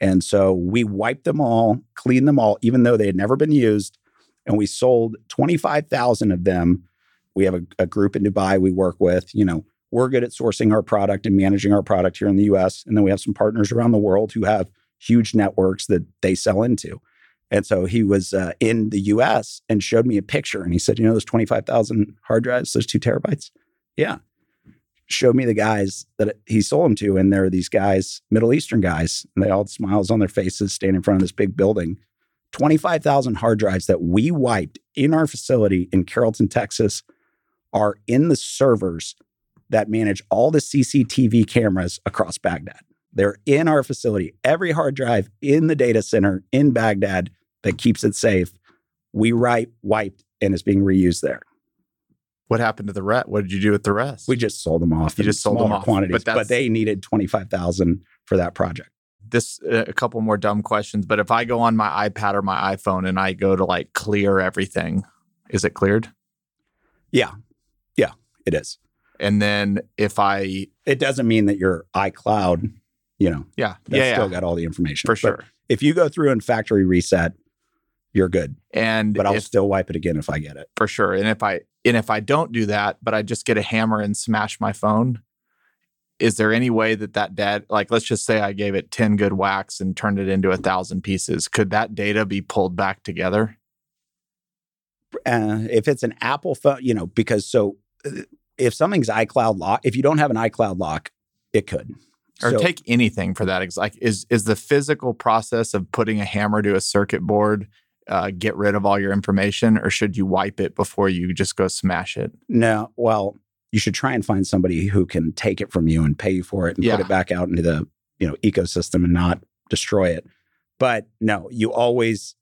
And so we wiped them all, cleaned them all, even though they had never been used. And we sold 25,000 of them. We have a, a group in Dubai we work with, you know, we're good at sourcing our product and managing our product here in the US. And then we have some partners around the world who have huge networks that they sell into. And so he was uh, in the US and showed me a picture and he said, You know, those 25,000 hard drives, those two terabytes? Yeah. Showed me the guys that he sold them to. And there are these guys, Middle Eastern guys, and they all had smiles on their faces, standing in front of this big building. 25,000 hard drives that we wiped in our facility in Carrollton, Texas, are in the servers that manage all the CCTV cameras across Baghdad. They're in our facility. Every hard drive in the data center in Baghdad that keeps it safe, we write, wiped, and is being reused there. What happened to the rest? What did you do with the rest? We just sold them off. You just sold them off, quantities, but but, they needed twenty five thousand for that project. this uh, a couple more dumb questions, but if I go on my iPad or my iPhone and I go to like clear everything, is it cleared? Yeah, yeah, it is. And then if I It doesn't mean that your iCloud, you know, yeah, that's yeah, still yeah got all the information for But sure. if you go through and factory reset, you're good. And But I'll if, still wipe it again if I get it. for sure. And if I and if I don't do that, but I just get a hammer and smash my phone, is there any way that that data, like let's just say I gave it ten good whacks and turned it into a thousand pieces, could that data be pulled back together? uh, if it's an Apple phone, you know, because so uh, if something's iCloud lock, if you don't have an iCloud lock, it could. Or So- take anything for that. Like is is the physical process of putting a hammer to a circuit board uh, get rid of all your information, or should you wipe it before you just go smash it? no. Well, you should try and find somebody who can take it from you and pay you for it and Yeah. put it back out into the you know ecosystem and not destroy it. But no, you always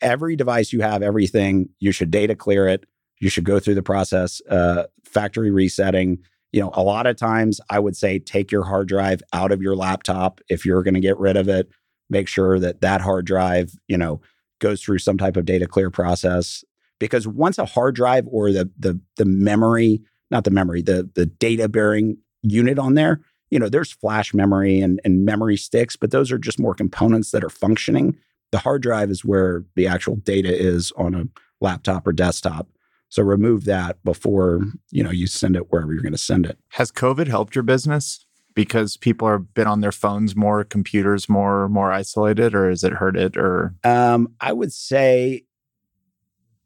every device you have, everything you should data clear it. You should go through the process, uh, factory resetting. You know, a lot of times I would say take your hard drive out of your laptop if you're going to get rid of it. Make sure that that hard drive, you know, goes through some type of data clear process because once a hard drive or the the the memory, not the memory, the the data bearing unit on there, you know, there's flash memory and and memory sticks, but those are just more components that are functioning. The hard drive is where the actual data is on a laptop or desktop. So remove that before, you know, you send it wherever you're going to send it. Has COVID helped your business because people have been on their phones more, computers more, more isolated, or has it hurt it? Or Um, I would say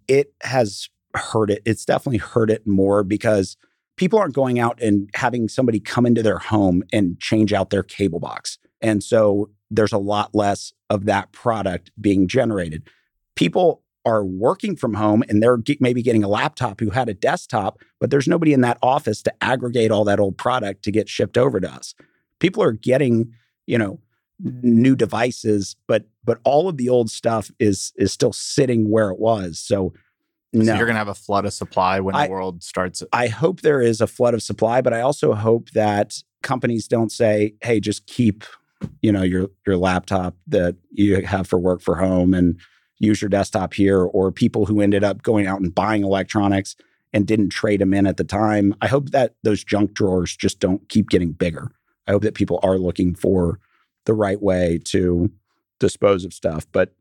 it has hurt it. It's definitely hurt it more because people aren't going out and having somebody come into their home and change out their cable box. And so there's a lot less of that product being generated. People are working from home and they're ge- maybe getting a laptop who had a desktop, but there's nobody in that office to aggregate all that old product to get shipped over to us. People are getting, you know, new devices, but but all of the old stuff is is still sitting where it was. So no. So you're going to have a flood of supply when I- the world starts. I hope there is a flood of supply, but I also hope that companies don't say, "Hey, just keep, you know, your your laptop that you have for work for home and use your desktop here," or people who ended up going out and buying electronics and didn't trade them in at the time. I hope that those junk drawers just don't keep getting bigger. I hope that people are looking for the right way to dispose of stuff. But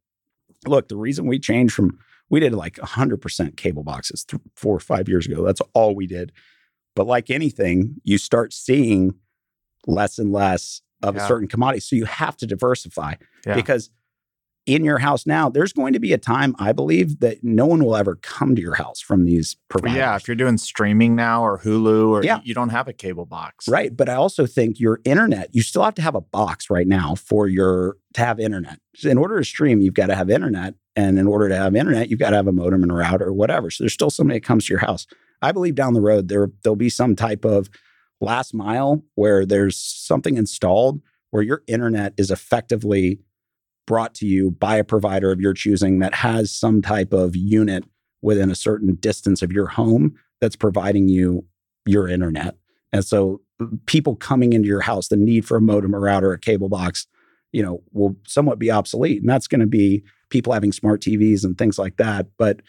look, the reason we changed from we did like 100% cable boxes th- four or five years ago. That's all we did. But like anything, you start seeing less and less of a certain commodity. So you have to diversify Yeah. because in your house now, there's going to be a time, I believe, that no one will ever come to your house from these providers. yeah, if you're doing streaming now or Hulu or Yeah. you don't have a cable box. Right. But I also think your internet, you still have to have a box right now for your to have internet. In order to stream, you've got to have internet. And in order to have internet, you've got to have a modem and a router or whatever. So there's still somebody that comes to your house. I believe down the road there there'll be some type of last mile where there's something installed where your internet is effectively brought to you by a provider of your choosing that has some type of unit within a certain distance of your home that's providing you your internet. And so uh, people coming into your house, the need for a modem, a router, a cable box, you know, will somewhat be obsolete. And that's going to be people having smart TVs and things like that. But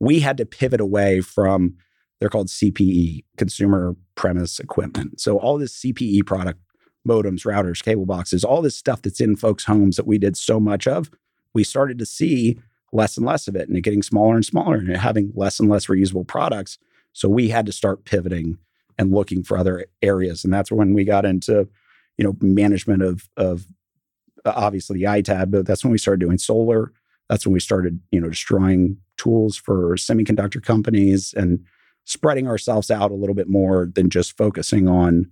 we had to pivot away from they're called CPE, consumer premise equipment. So all this CPE product, modems, routers, cable boxes, all this stuff that's in folks' homes that we did so much of, we started to see less and less of it and it getting smaller and smaller and having less and less reusable products. So we had to start pivoting and looking for other areas. And that's when we got into, you know, management of of uh, obviously the ITAD, but that's when we started doing solar. That's when we started, you know, destroying tools for semiconductor companies and spreading ourselves out a little bit more than just focusing on,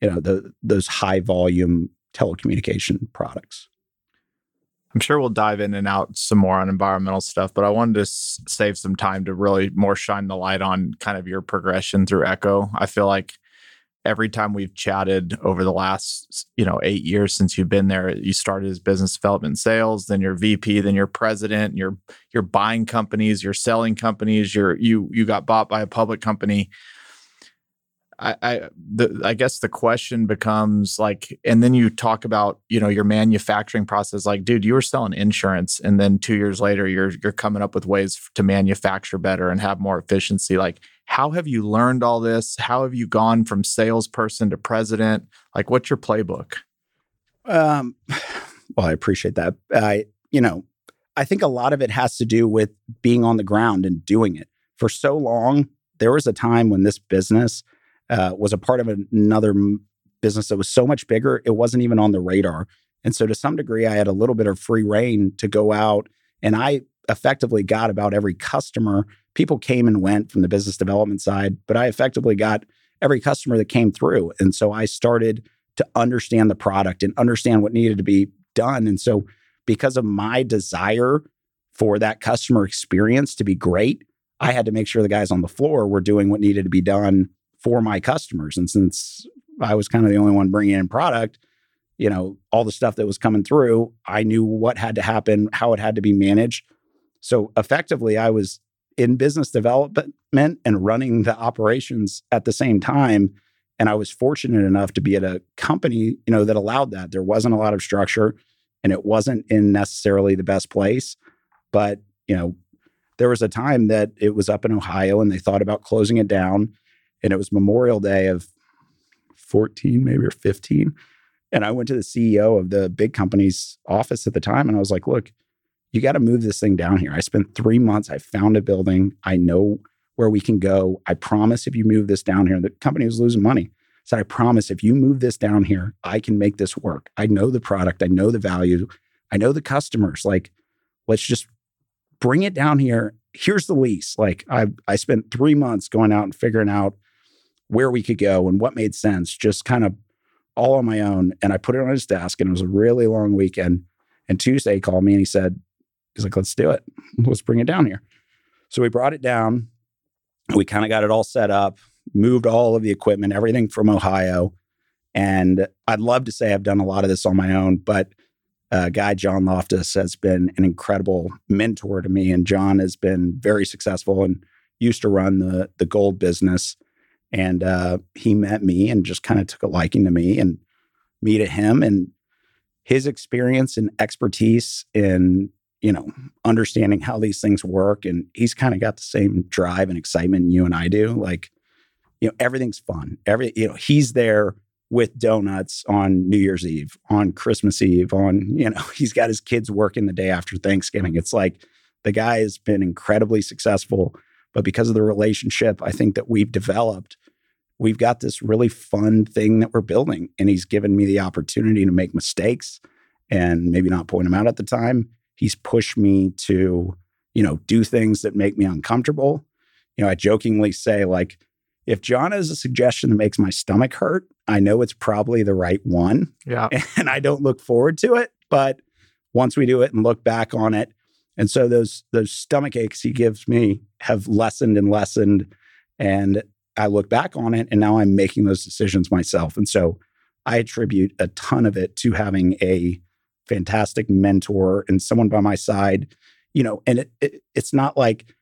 you know, the those high volume telecommunication products. I'm sure we'll dive in and out some more on environmental stuff, but I wanted to s- save some time to really more shine the light on kind of your progression through Echo. I feel like every time we've chatted over the last, you know, eight years since you've been there, you started as business development sales, then you're VP, then you're president, you're you're buying companies, you're selling companies, you're you you got bought by a public company. I, I the I guess the question becomes like, and then you talk about you know your manufacturing process. Like, dude, you were selling insurance, and then two years later, you're you're coming up with ways to manufacture better and have more efficiency. Like, how have you learned all this? How have you gone from salesperson to president? Like, what's your playbook? Um, <sighs> well, I appreciate that. I, you know, I think a lot of it has to do with being on the ground and doing it. For so long, there was a time when this business uh, was a part of another m- business that was so much bigger, it wasn't even on the radar. And so, to some degree, I had a little bit of free reign to go out, and I effectively got about every customer. People came and went from the business development side, but I effectively got every customer that came through. And so, I started to understand the product and understand what needed to be done. And so, because of my desire for that customer experience to be great, I had to make sure the guys on the floor were doing what needed to be done for my customers. And since I was kind of the only one bringing in product, you know, all the stuff that was coming through, I knew what had to happen, how it had to be managed. So effectively, I was in business development and running the operations at the same time. And I was fortunate enough to be at a company, you know, that allowed that. There wasn't a lot of structure and it wasn't in necessarily the best place. But, you know, there was a time that it was up in Ohio and they thought about closing it down. And it was Memorial Day of 14, maybe or 15. And I went to the CEO of the big company's office at the time and I was like, look, you got to move this thing down here. I spent three months. I found a building. I know where we can go. I promise if you move this down here, the company was losing money. So I promise if you move this down here, I can make this work. I know the product, I know the value, I know the customers. Like, let's just bring it down here. Here's the lease. Like I I spent three months going out and figuring out where we could go and what made sense, just kind of all on my own. And I put it on his desk and it was a really long weekend. And Tuesday he called me and he said, He's like, let's do it. <laughs> Let's bring it down here. So we brought it down. We kind of got it all set up, moved all of the equipment, everything from Ohio. And I'd love to say I've done a lot of this on my own, but uh, guy John Loftus has been an incredible mentor to me, and John has been very successful and used to run the the gold business. And uh, he met me and just kind of took a liking to me and me to him, and his experience and expertise in you know understanding how these things work, and he's kind of got the same drive and excitement you and I do. Like, you know, everything's fun. Every you know, he's there with donuts on New Year's Eve, on Christmas Eve, on, you know, <laughs> he's got his kids working the day after Thanksgiving. It's like the guy has been incredibly successful, but because of the relationship I think that we've developed, we've got this really fun thing that we're building. And he's given me the opportunity to make mistakes and maybe not point them out at the time. He's pushed me to, you know, do things that make me uncomfortable. You know, I jokingly say, like, if John has a suggestion that makes my stomach hurt, I know it's probably the right one. Yeah. <laughs> And I don't look forward to it. But once we do it and look back on it, and so those those stomach aches he gives me have lessened and lessened. And I look back on it and now I'm making those decisions myself. And so I attribute a ton of it to having a fantastic mentor and someone by my side, you know, and it, it it's not like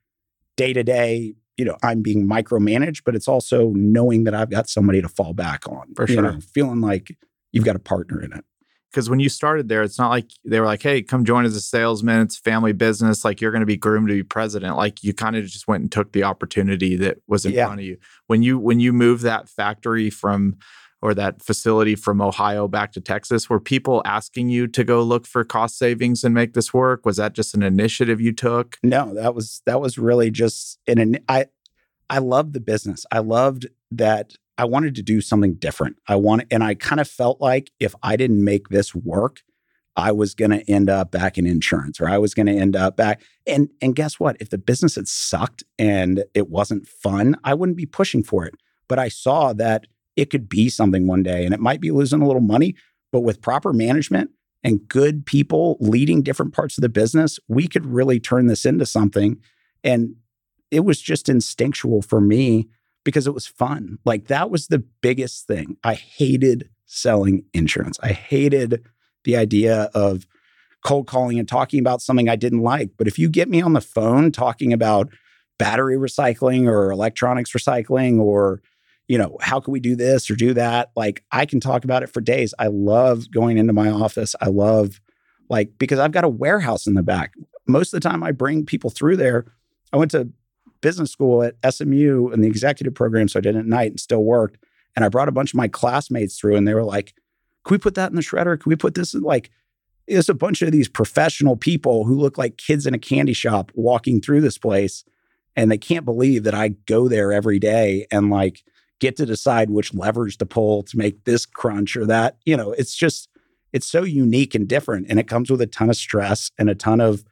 day to day you know I'm being micromanaged, but it's also knowing that I've got somebody to fall back on. For you sure. know, feeling like you've got a partner in it. Because when you started there, it's not like they were like, hey, come join as a salesman. It's family business. Like you're going to be groomed to be president. Like you kind of just went and took the opportunity that was in Yeah. front of you. When you when you moved that factory from or that facility from Ohio back to Texas, were people asking you to go look for cost savings and make this work? Was that just an initiative you took? No, that was that was really just in an I I loved the business. I loved that I wanted to do something different. I wanted and I kind of felt like if I didn't make this work, I was going to end up back in insurance or I was going to end up back and and guess what? If the business had sucked and it wasn't fun, I wouldn't be pushing for it. But I saw that it could be something one day and it might be losing a little money, but with proper management and good people leading different parts of the business, we could really turn this into something. And it was just instinctual for me because it was fun. Like that was the biggest thing. I hated selling insurance. I hated the idea of cold calling and talking about something I didn't like. But if you get me on the phone talking about battery recycling or electronics recycling or you know, how can we do this or do that? Like I can talk about it for days. I love going into my office. I love like because I've got a warehouse in the back. Most of the time I bring people through there. I went to business school at SMU in the executive program, so I did it at night and still worked. And I brought a bunch of my classmates through, and they were like, "Can we put that in the shredder? Can we put this in like?" It's a bunch of these professional people who look like kids in a candy shop walking through this place, and they can't believe that I go there every day and like get to decide which levers to pull to make this crunch or that. You know, it's just it's so unique and different, and it comes with a ton of stress and a ton of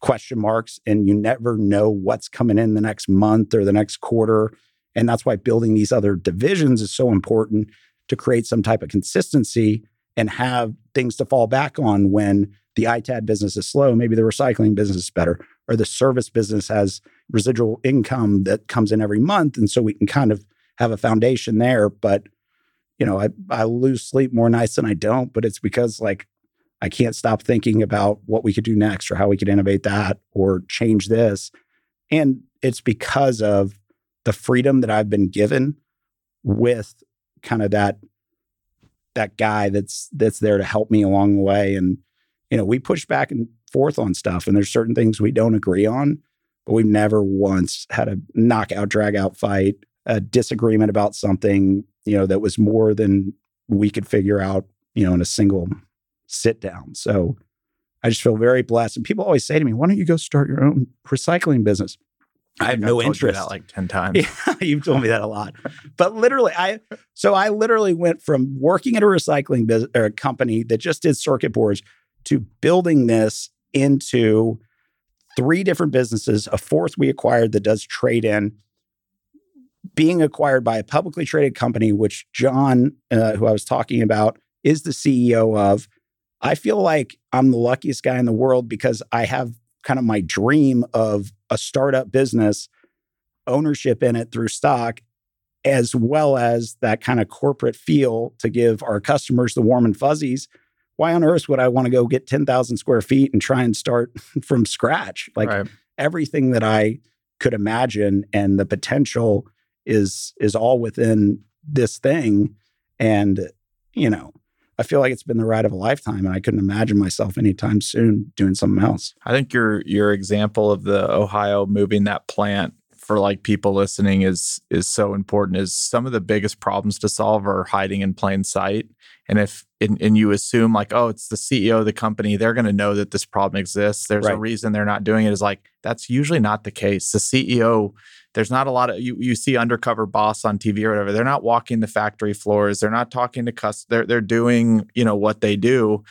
question marks and you never know what's coming in the next month or the next quarter. And that's why building these other divisions is so important to create some type of consistency and have things to fall back on when the ITAD business is slow maybe the recycling business is better or the service business has residual income that comes in every month. And so we can kind of have a foundation there. But you know I I lose sleep more nights than I don't but it's because like I can't stop thinking about what we could do next or how we could innovate that or change this. And it's because of the freedom that I've been given with kind of that that guy that's that's there to help me along the way. And you know, we push back and forth on stuff, and there's certain things we don't agree on, but we've never once had a knockout, drag out fight, a disagreement about something, you know, that was more than we could figure out, you know, in a single sit down. So I just feel very blessed. And people always say to me, why don't you go start your own recycling business? I have think no I've told you interest. that like 10 times. Yeah, <laughs> you've told me that a lot. But literally, I so I literally went from working at a recycling business or a company that just did circuit boards to building this into three different businesses. A fourth we acquired that does trade in, being acquired by a publicly traded company, which John, uh, who I was talking about, is the CEO of. I feel like I'm the luckiest guy in the world because I have kind of my dream of a startup business, ownership in it through stock, as well as that kind of corporate feel to give our customers the warm and fuzzies. Why on earth would I want to go get 10,000 square feet and try and start <laughs> from scratch? Like right. everything that I could imagine and the potential is is all within this thing. And, you know, I feel like it's been the ride of a lifetime, and I couldn't imagine myself anytime soon doing something else. I think your your example of the Ohio moving that plant for like people listening is is so important. Is some of the biggest problems to solve are hiding in plain sight, and if and, and you assume like oh it's the CEO of the company, they're going to know that this problem exists. There's right. a reason they're not doing it. Is like that's usually not the case. The CEO there's not a lot of you you see undercover boss on TV or whatever. They're not walking the factory floors. They're not talking to customers. They're they're doing, you know, what they do.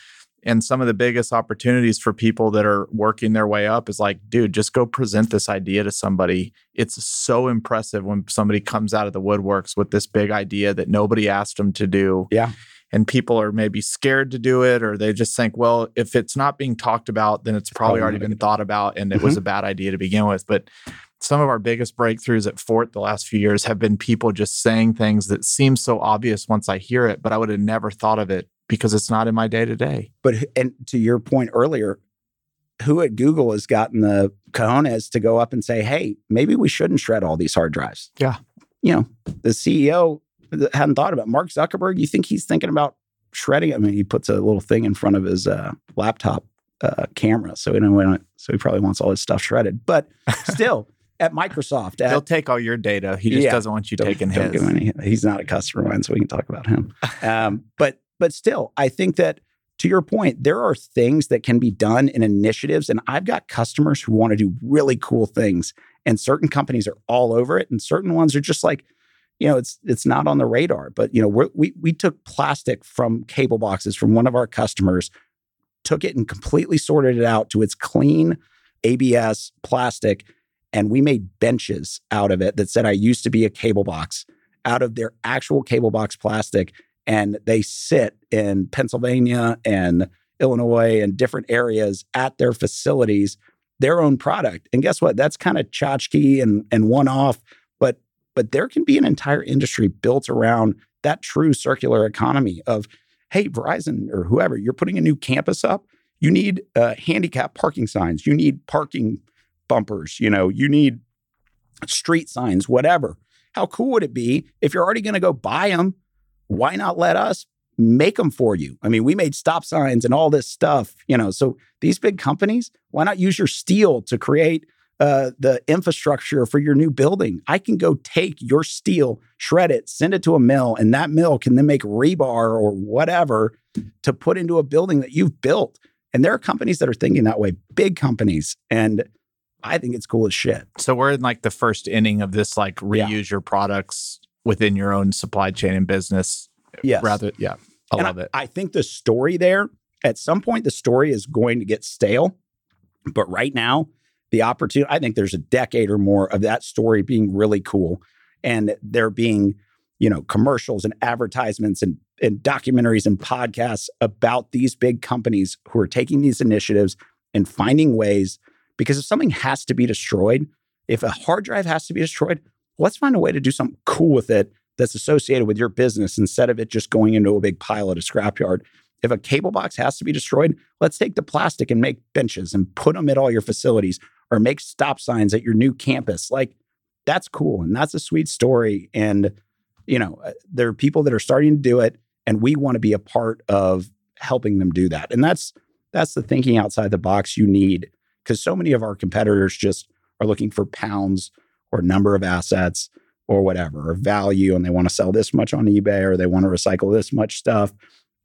And some of the biggest opportunities for people that are working their way up is like, dude, just go present this idea to somebody. It's so impressive when somebody comes out of the woodworks with this big idea that nobody asked them to do. Yeah and people are maybe scared to do it or they just think well if it's not being talked about then it's probably, already been thought about and it mm-hmm. was a bad idea to begin with but some of our biggest breakthroughs at Fort the last few years have been people just saying things that seem so obvious once I hear it, but I would have never thought of it because it's not in my day to day. But and to your point earlier, who at Google has gotten the cojones to go up and say, "Hey, maybe we shouldn't shred all these hard drives"? Yeah, you know, the CEO hadn't thought about. Mark Zuckerberg. You think he's thinking about shredding? I mean, he puts a little thing in front of his uh, laptop uh, camera, so he don't, so he probably wants all his stuff shredded. But <laughs> still at Microsoft. At, He'll take all your data. He just yeah, doesn't want you taking his. Any, he's not a customer of mine, so we can talk about him. <laughs> Um, but but still, I think that to your point, there are things that can be done in initiatives, and I've got customers who want to do really cool things, and certain companies are all over it, and certain ones are just like, you know, it's it's not on the radar. But you know, we we took plastic from cable boxes from one of our customers, took it and completely sorted it out to its clean ABS plastic and we made benches out of it that said I used to be a cable box out of their actual cable box plastic. And they sit in Pennsylvania and Illinois and different areas at their facilities, their own product. And guess what? That's kind of tchotchke and, and one off, but there can be an entire industry built around that true circular economy of, hey, Verizon or whoever, you're putting a new campus up. You need uh, handicap parking signs. You need parking bumpers, you know, you need street signs, whatever. How cool would it be if you're already going to go buy them? Why not let us make them for you? I mean, we made stop signs and all this stuff, you know. So these big companies, why not use your steel to create uh, the infrastructure for your new building? I can go take your steel, shred it, send it to a mill, and that mill can then make rebar or whatever to put into a building that you've built. And there are companies that are thinking that way, big companies. And I think it's cool as shit. So we're in like the first inning of this, like reuse yeah. your products within your own supply chain and business. Yes. Rather, yeah. I and love I, it. I think the story there, at some point, the story is going to get stale. But right now, the opportunity, I think there's a decade or more of that story being really cool. And there being, you know, commercials and advertisements and, and documentaries and podcasts about these big companies who are taking these initiatives and finding ways because if something has to be destroyed, if a hard drive has to be destroyed, let's find a way to do something cool with it that's associated with your business instead of it just going into a big pile at a scrapyard. If a cable box has to be destroyed, let's take the plastic and make benches and put them at all your facilities or make stop signs at your new campus. Like that's cool and that's a sweet story. And, you know, uh, there are people that are starting to do it and we want to be a part of helping them do that. And that's that's the thinking outside the box you need because so many of our competitors just are looking for pounds or number of assets or whatever or value and they want to sell this much on ebay or they want to recycle this much stuff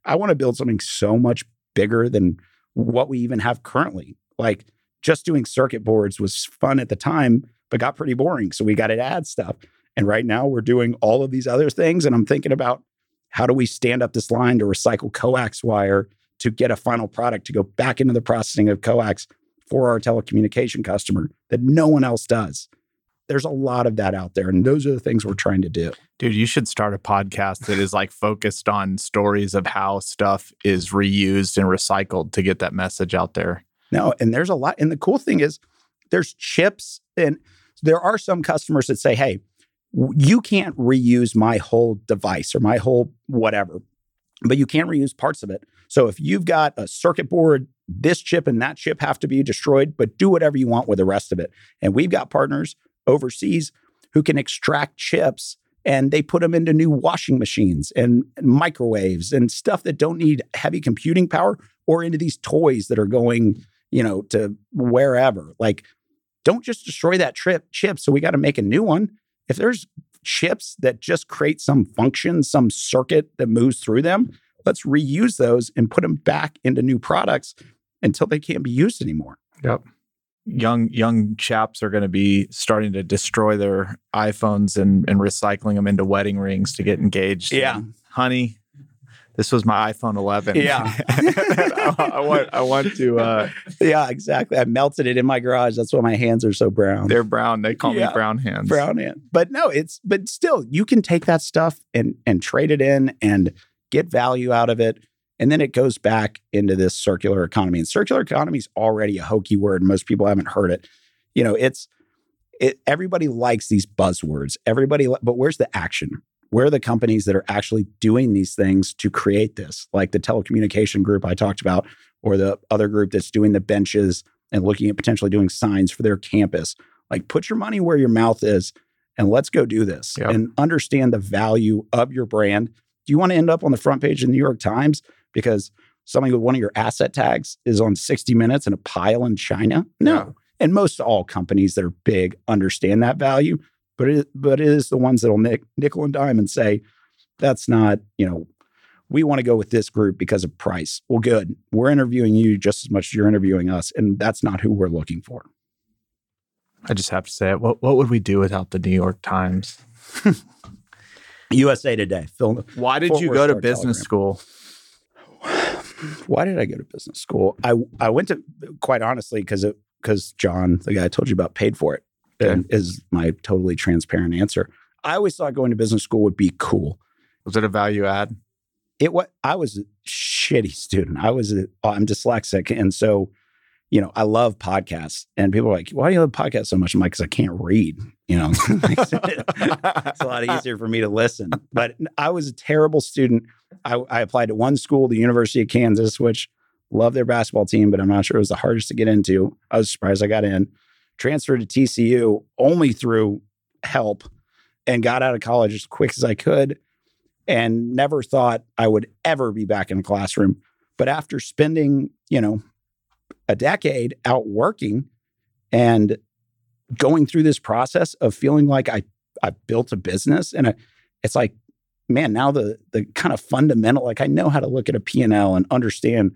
i want to build something so much bigger than what we even have currently like just doing circuit boards was fun at the time but got pretty boring so we got to add stuff and right now we're doing all of these other things and i'm thinking about how do we stand up this line to recycle coax wire to get a final product to go back into the processing of coax for our telecommunication customer that no one else does. There's a lot of that out there. And those are the things we're trying to do. Dude, you should start a podcast that is like focused on stories of how stuff is reused and recycled to get that message out there. No, and there's a lot. And the cool thing is, there's chips, and there are some customers that say, "Hey, you can't reuse my whole device or my whole whatever, but you can reuse parts of it. So if you've got a circuit board, this chip and that chip have to be destroyed, but do whatever you want with the rest of it. And we've got partners overseas who can extract chips and they put them into new washing machines and microwaves and stuff that don't need heavy computing power or into these toys that are going, you know, to wherever. Like, don't just destroy that trip chip. So we got to make a new one. If there's chips that just create some function, some circuit that moves through them, let's reuse those and put them back into new products until they can't be used anymore. Yep young young chaps are going to be starting to destroy their iPhones and and recycling them into wedding rings to get engaged. Yeah, and, honey, this was my iPhone 11. Yeah, I, <laughs> I, want I want to. Uh, yeah, exactly. I melted it in my garage. That's why my hands are so brown. They're brown. They call yeah. me brown hands. Brown hand. But no, it's but still, you can take that stuff and and trade it in and get value out of it and then it goes back into this circular economy. And circular economy is already a hokey word. Most people haven't heard it. You know, it's it, everybody likes these buzzwords. Everybody, but where's the action? Where are the companies that are actually doing these things to create this? Like the telecommunication group I talked about, or the other group that's doing the benches and looking at potentially doing signs for their campus. Like, put your money where your mouth is and let's go do this yep. and understand the value of your brand. Do you want to end up on the front page of the New York Times? because something with one of your asset tags is on 60 minutes in a pile in China? No. Yeah. And most all companies that are big understand that value, but it, but it is the ones that'll nick, nickel and dime and say, that's not, you know, we want to go with this group because of price. Well, good. We're interviewing you just as much as you're interviewing us, and that's not who we're looking for. I just have to say it. What what would we do without the New York Times? <laughs> USA Today. Phil, Why did you go to business telegram. school? <sighs> why did I go to business school? I I went to quite honestly because it because John, the guy I told you about, paid for it. Okay. Is my totally transparent answer. I always thought going to business school would be cool. Was it a value add? It was. I was a shitty student. I was a, oh, I'm dyslexic, and so you know I love podcasts. And people are like, "Why do you love podcasts so much?" I'm like, "Because I can't read." You know, <laughs> <laughs> it's a lot <laughs> easier for me to listen. But I was a terrible student. I, I, applied to one school, the University of Kansas, which love their basketball team, but I'm not sure it was the hardest to get into. I was surprised I got in. Transferred to TCU only through help and got out of college as quick as I could and never thought I would ever be back in a classroom. But after spending, you know, a decade out working and going through this process of feeling like I I built a business and I, it's like man, now the the kind of fundamental, like I know how to look at a P&L and understand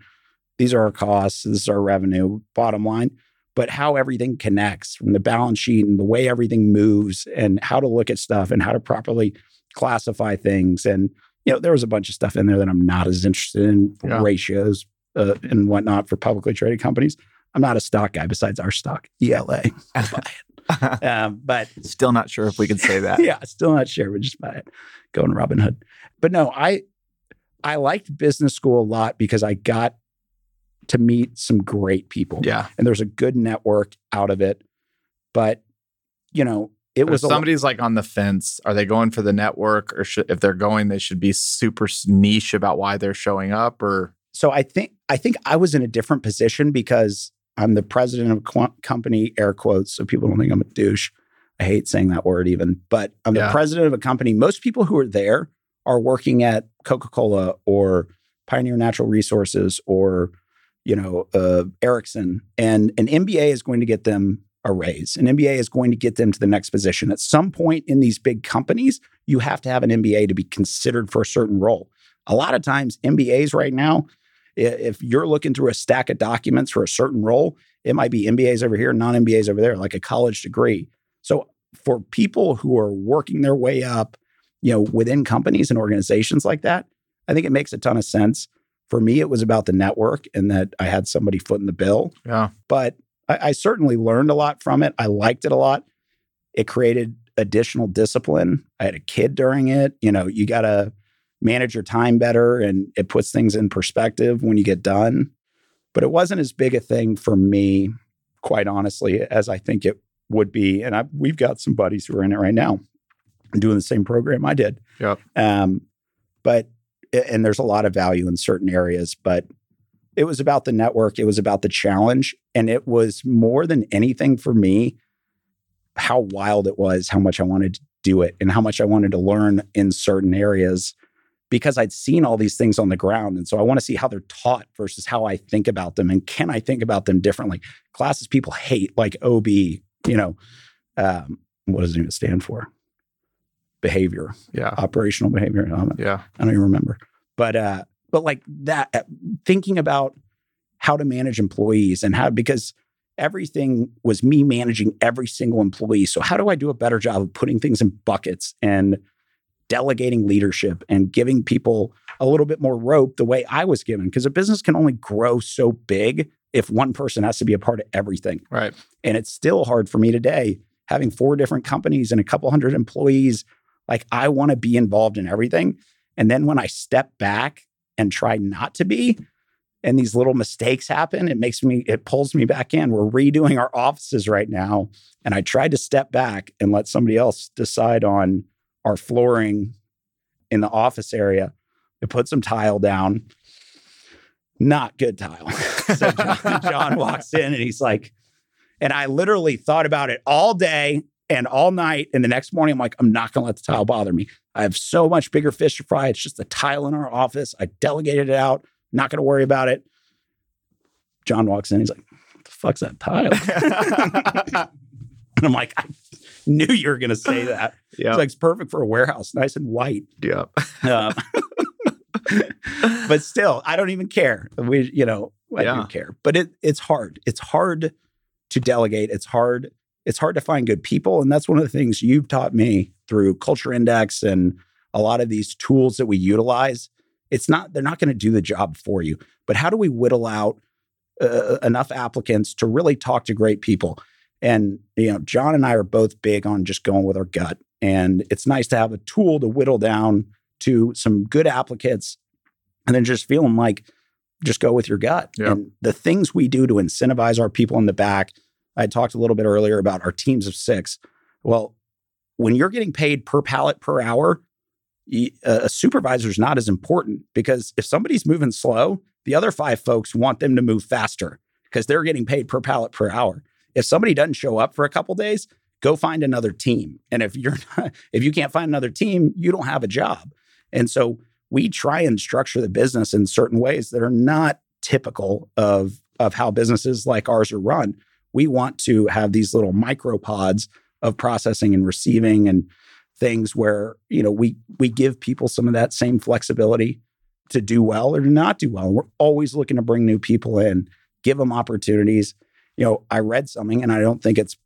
these are our costs, this is our revenue, bottom line, but how everything connects from the balance sheet and the way everything moves and how to look at stuff and how to properly classify things. And, you know, there was a bunch of stuff in there that I'm not as interested in yeah. ratios uh, and whatnot for publicly traded companies. I'm not a stock guy besides our stock, ELA. <laughs> <laughs> um, but still not sure if we can say <laughs> that. yeah, still not sure. But just buy it. Going Robinhood. But no, I I liked business school a lot because I got to meet some great people. Yeah, and there's a good network out of it. But you know, it but was somebody's like on the fence. Are they going for the network, or should, if they're going, they should be super niche about why they're showing up? Or so I think I think I was in a different position because I'm the president of a company, air quotes, so people don't think I'm a douche. I hate saying that word even, but I'm the yeah. president of a company. Most people who are there are working at Coca Cola or Pioneer Natural Resources or you know uh, Ericsson, and an MBA is going to get them a raise. An MBA is going to get them to the next position. At some point in these big companies, you have to have an MBA to be considered for a certain role. A lot of times, MBAs right now if you're looking through a stack of documents for a certain role, it might be MBAs over here, non MBAs over there, like a college degree. So for people who are working their way up, you know, within companies and organizations like that, I think it makes a ton of sense. For me, it was about the network and that I had somebody footing the bill. Yeah. But I, I certainly learned a lot from it. I liked it a lot. It created additional discipline. I had a kid during it. You know, you got to manage your time better and it puts things in perspective when you get done. but it wasn't as big a thing for me, quite honestly, as I think it would be. And I, we've got some buddies who are in it right now doing the same program I did. Yep. Um, but and there's a lot of value in certain areas, but it was about the network. It was about the challenge, and it was more than anything for me how wild it was, how much I wanted to do it, and how much I wanted to learn in certain areas because I'd seen all these things on the ground. And so I want to see how they're taught versus how I think about them. And can I think about them differently? Classes people hate, like OB, you know, um, what does it even stand for? Behavior, Yeah. operational behavior. I don't, Yeah. I don't even remember. But, uh, but like that, uh, thinking about how to manage employees and how, because everything was me managing every single employee. So how do I do a better job of putting things in buckets and delegating leadership and giving people a little bit more rope the way I was given? Because a business can only grow so big if one person has to be a part of everything. Right. And it's still hard for me today, having four different companies and a couple hundred employees. Like, I want to be involved in everything. And then when I step back and try not to be, and these little mistakes happen, it makes me, it pulls me back in. We're redoing our offices right now. And I tried to step back and let somebody else decide on our flooring in the office area. I put some tile down. Not good tile. <laughs> so John, John walks in and he's like, and I literally thought about it all day and all night. And the next morning, I'm like, I'm not going to let the tile bother me. I have so much bigger fish to fry. It's just a tile in our office. I delegated it out. Not going to worry about it. John walks in. He's like, what the fuck's that tile? <laughs> <laughs> and I'm like, I knew you were going to say that. yeah. It's like, it's perfect for a warehouse, nice and white. yeah. Uh, <laughs> but still, I don't even care. We, you know, I Yeah. do care. But it it's hard. It's hard to delegate. It's hard. It's hard to find good people, and that's one of the things you've taught me through Culture Index and a lot of these tools that we utilize. It's not they're not going to do the job for you, but how do we whittle out uh, enough applicants to really talk to great people? And you know, John and I are both big on just going with our gut, and it's nice to have a tool to whittle down to some good applicants and then just feeling like just go with your gut. Yeah. And the things we do to incentivize our people in the back. I talked a little bit earlier about our teams of six. Well, when you're getting paid per pallet per hour, a supervisor is not as important because if somebody's moving slow, the other five folks want them to move faster because they're getting paid per pallet per hour. If somebody doesn't show up for a couple days, go find another team. And if you're <laughs> not, if you can't find another team, you don't have a job. And so we try and structure the business in certain ways that are not typical of of how businesses like ours are run. We want to have these little micropods of processing and receiving and things where, you know, we we give people some of that same flexibility to do well or to not do well. We're always looking to bring new people in, give them opportunities. You know, I read something and I don't think it's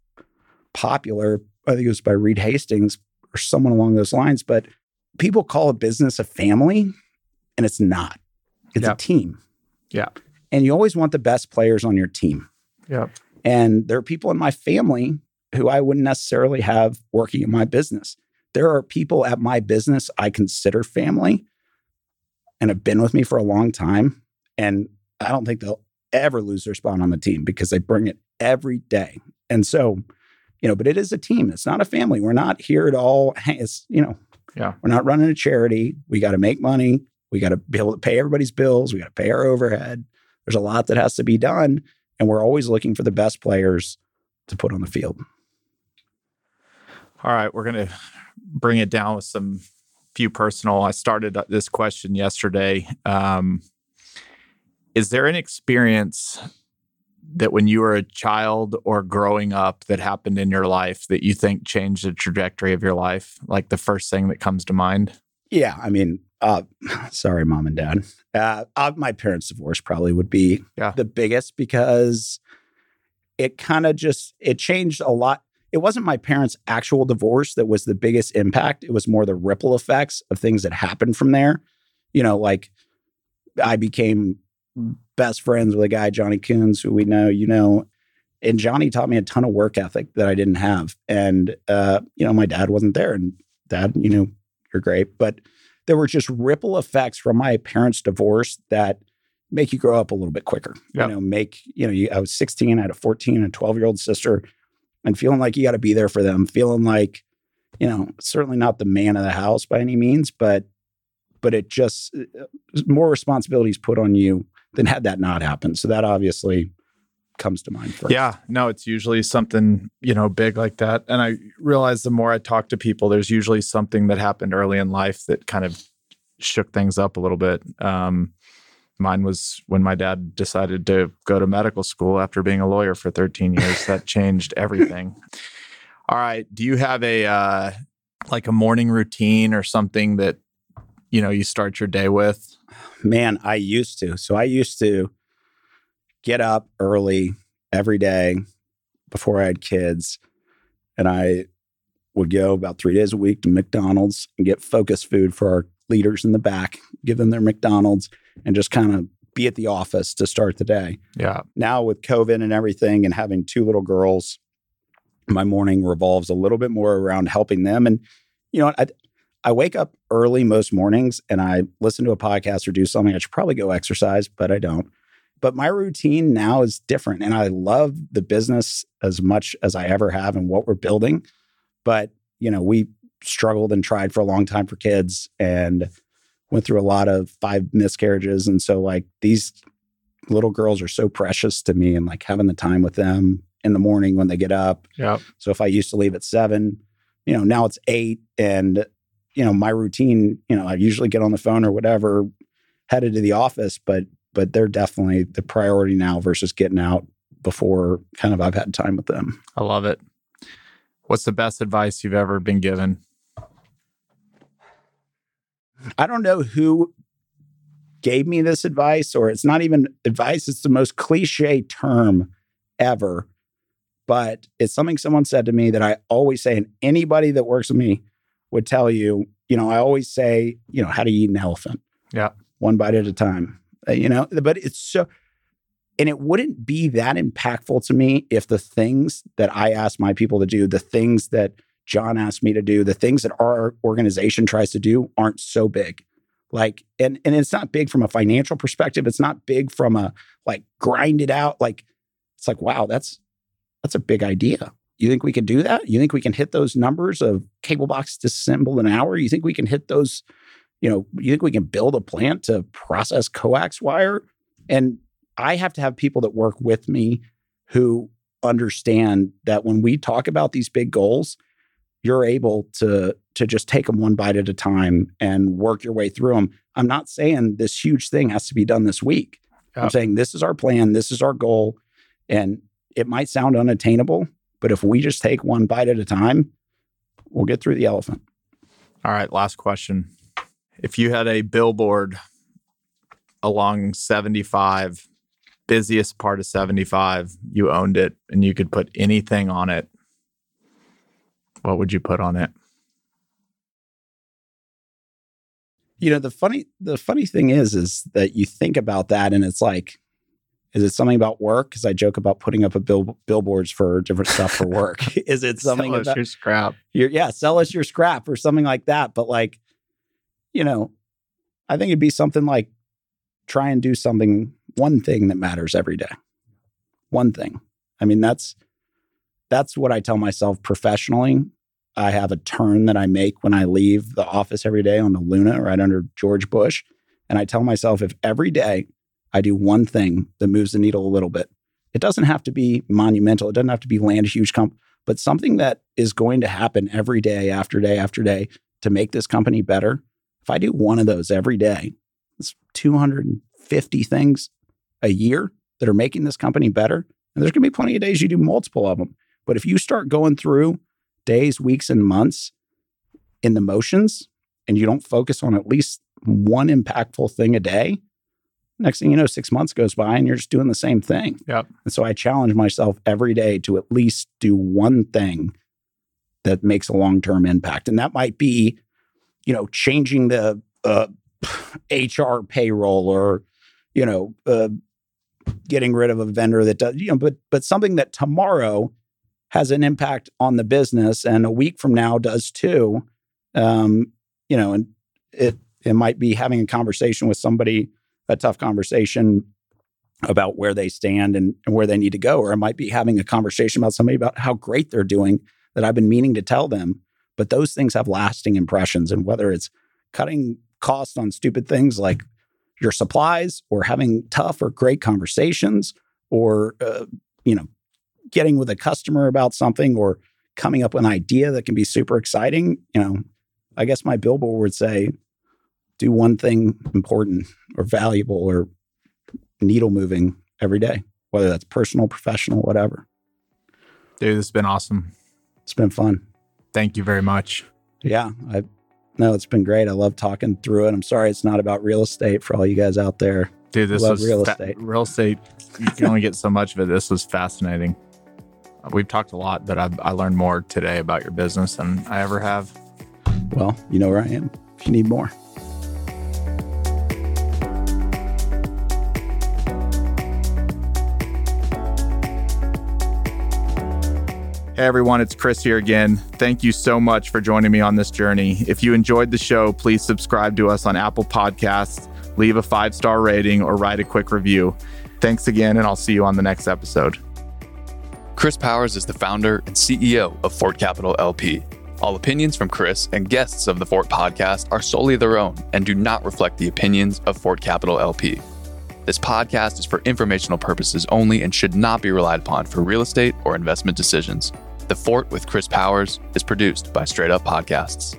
popular. I think it was by Reed Hastings or someone along those lines, but people call a business a family and it's not. It's Yeah. a team. Yeah. And you always want the best players on your team. Yeah. And there are people in my family who I wouldn't necessarily have working in my business. There are people at my business I consider family and have been with me for a long time. And I don't think they'll ever lose their spot on the team because they bring it every day. And so, you know, but it is a team. It's not a family. We're not here at all. It's, you know, Yeah. we're not running a charity. We got to make money. We got to be able to pay everybody's bills. We got to pay our overhead. There's a lot that has to be done. And we're always looking for the best players to put on the field. All right, we're going to bring it down with some few personal. I started this question yesterday. Um, is there an experience that when you were a child or growing up that happened in your life that you think changed the trajectory of your life? Like the first thing that comes to mind? Yeah. I mean, uh, <sighs> sorry, mom and dad. Uh, uh, my parents' divorce probably would be Yeah. the biggest because it kind of just it changed a lot. It wasn't my parents' actual divorce that was the biggest impact. It was more the ripple effects of things that happened from there. You know, like I became best friends with a guy, Johnny Coons, who we know, you know, and Johnny taught me a ton of work ethic that I didn't have. And uh, you know, my dad wasn't there, and dad, you know, you're great, but there were just ripple effects from my parents' divorce that make you grow up a little bit quicker. Yep. You know, make, you know, you, I was 16, I had a 14 and 12 year old sister, and feeling like you got to be there for them, feeling like, you know, certainly not the man of the house by any means, but, but it just uh, more responsibilities put on you than had that not happened. So that obviously comes to mind first. Yeah, no, it's usually something, you know, big like that. And I realize the more I talk to people, there's usually something that happened early in life that kind of shook things up a little bit. Um, mine was when my dad decided to go to medical school after being a lawyer for 13 years. that <laughs> changed everything. All right. Do you have a, uh, like a morning routine or something that, you know, you start your day with? Man, I used to. So I used to get up early every day before I had kids. And I would go about three days a week to McDonald's and get focus food for our leaders in the back, give them their McDonald's, and just kind of be at the office to start the day. Yeah. Now, with COVID and everything, and having two little girls, my morning revolves a little bit more around helping them. And, you know, I, I wake up early most mornings and I listen to a podcast or do something. I should probably go exercise, but I don't. But my routine now is different. And I love the business as much as I ever have and what we're building. But, you know, we struggled and tried for a long time for kids and went through a lot of five miscarriages. And so, like, these little girls are so precious to me and like having the time with them in the morning when they get up. Yeah. So, if I used to leave at seven, you know, now it's eight. And, you know, my routine, you know, I usually get on the phone or whatever, headed to the office, but, but they're definitely the priority now versus getting out before kind of I've had time with them. I love it. What's the best advice you've ever been given? I don't know who gave me this advice, or it's not even advice, it's the most cliche term ever. But it's something someone said to me that I always say, and anybody that works with me would tell you, you know, I always say, you know, how to eat an elephant. Yeah. One bite at a time. Uh, you know, but it's so, and it wouldn't be that impactful to me if the things that I ask my people to do, the things that John asked me to do, the things that our organization tries to do aren't so big. Like, and and it's not big from a financial perspective. It's not big from a like grind it out. Like, it's like, wow, that's that's a big idea. You think we can do that? You think we can hit those numbers of cable box disassembled an hour? You think we can hit those, you know, you think we can build a plant to process coax wire? And I have to have people that work with me who understand that when we talk about these big goals, you're able to to just take them one bite at a time and work your way through them. I'm not saying this huge thing has to be done this week. I'm saying this is our plan, this is our goal, and it might sound unattainable, but if we just take one bite at a time, we'll get through the elephant. All right, last question. If you had a billboard along 75, busiest part of 75, you owned it and you could put anything on it, what would you put on it? You know, the funny the funny thing is is that you think about that and it's like is it something about work? Because I joke about putting up a bill, billboards for different stuff for work. <laughs> is it <laughs> something Sell us about your scrap? your yeah, sell us your scrap or something like that. But like, you know, I think it'd be something like try and do something, one thing that matters every day. One thing. I mean, that's that's what I tell myself professionally. I have a turn that I make when I leave the office every day on the Luna right under George Bush. And I tell myself if every day I do one thing that moves the needle a little bit, it doesn't have to be monumental. It doesn't have to be land a huge comp, but something that is going to happen every day after day after day to make this company better. If I do one of those every day, it's 250 things a year that are making this company better. And there's going to be plenty of days you do multiple of them. But if you start going through days, weeks, and months in the motions and you don't focus on at least one impactful thing a day, next thing you know, six months goes by and you're just doing the same thing. Yep. And so I challenge myself every day to at least do one thing that makes a long term impact. And that might be, you know, changing the uh, HR payroll or, you know, uh, getting rid of a vendor that does, you know, but but something that tomorrow has an impact on the business and a week from now does too. Um, you know, and it it might be having a conversation with somebody a tough conversation about where they stand and, and where they need to go. Or I might be having a conversation about somebody about how great they're doing that I've been meaning to tell them. But those things have lasting impressions. And whether it's cutting costs on stupid things like your supplies or having tough or great conversations or, uh, you know, getting with a customer about something or coming up with an idea that can be super exciting, you know, I guess my billboard would say, do one thing important or valuable or needle moving every day, whether that's personal, professional, whatever. Dude, this has been awesome. It's been fun. Thank you very much. Yeah, I no, it's been great. I love talking through it. I'm sorry it's not about real estate for all you guys out there. Dude, this Love was real fa- estate. real estate. You can only get so much of it. This was fascinating. We've talked a lot, but I've, I learned more today about your business than I ever have. Well, you know where I am if you need more. Hey everyone, it's Chris here again. Thank you so much for joining me on this journey. If you enjoyed the show, please subscribe to us on Apple Podcasts, leave a five star rating, or write a quick review. Thanks again, and I'll see you on the next episode. Chris Powers is the founder and CEO of Fort Capital LP. All opinions from Chris and guests of the Fort podcast are solely their own and do not reflect the opinions of Fort Capital LP. This podcast is for informational purposes only and should not be relied upon for real estate or investment decisions. The Fort with Chris Powers is produced by Straight Up Podcasts.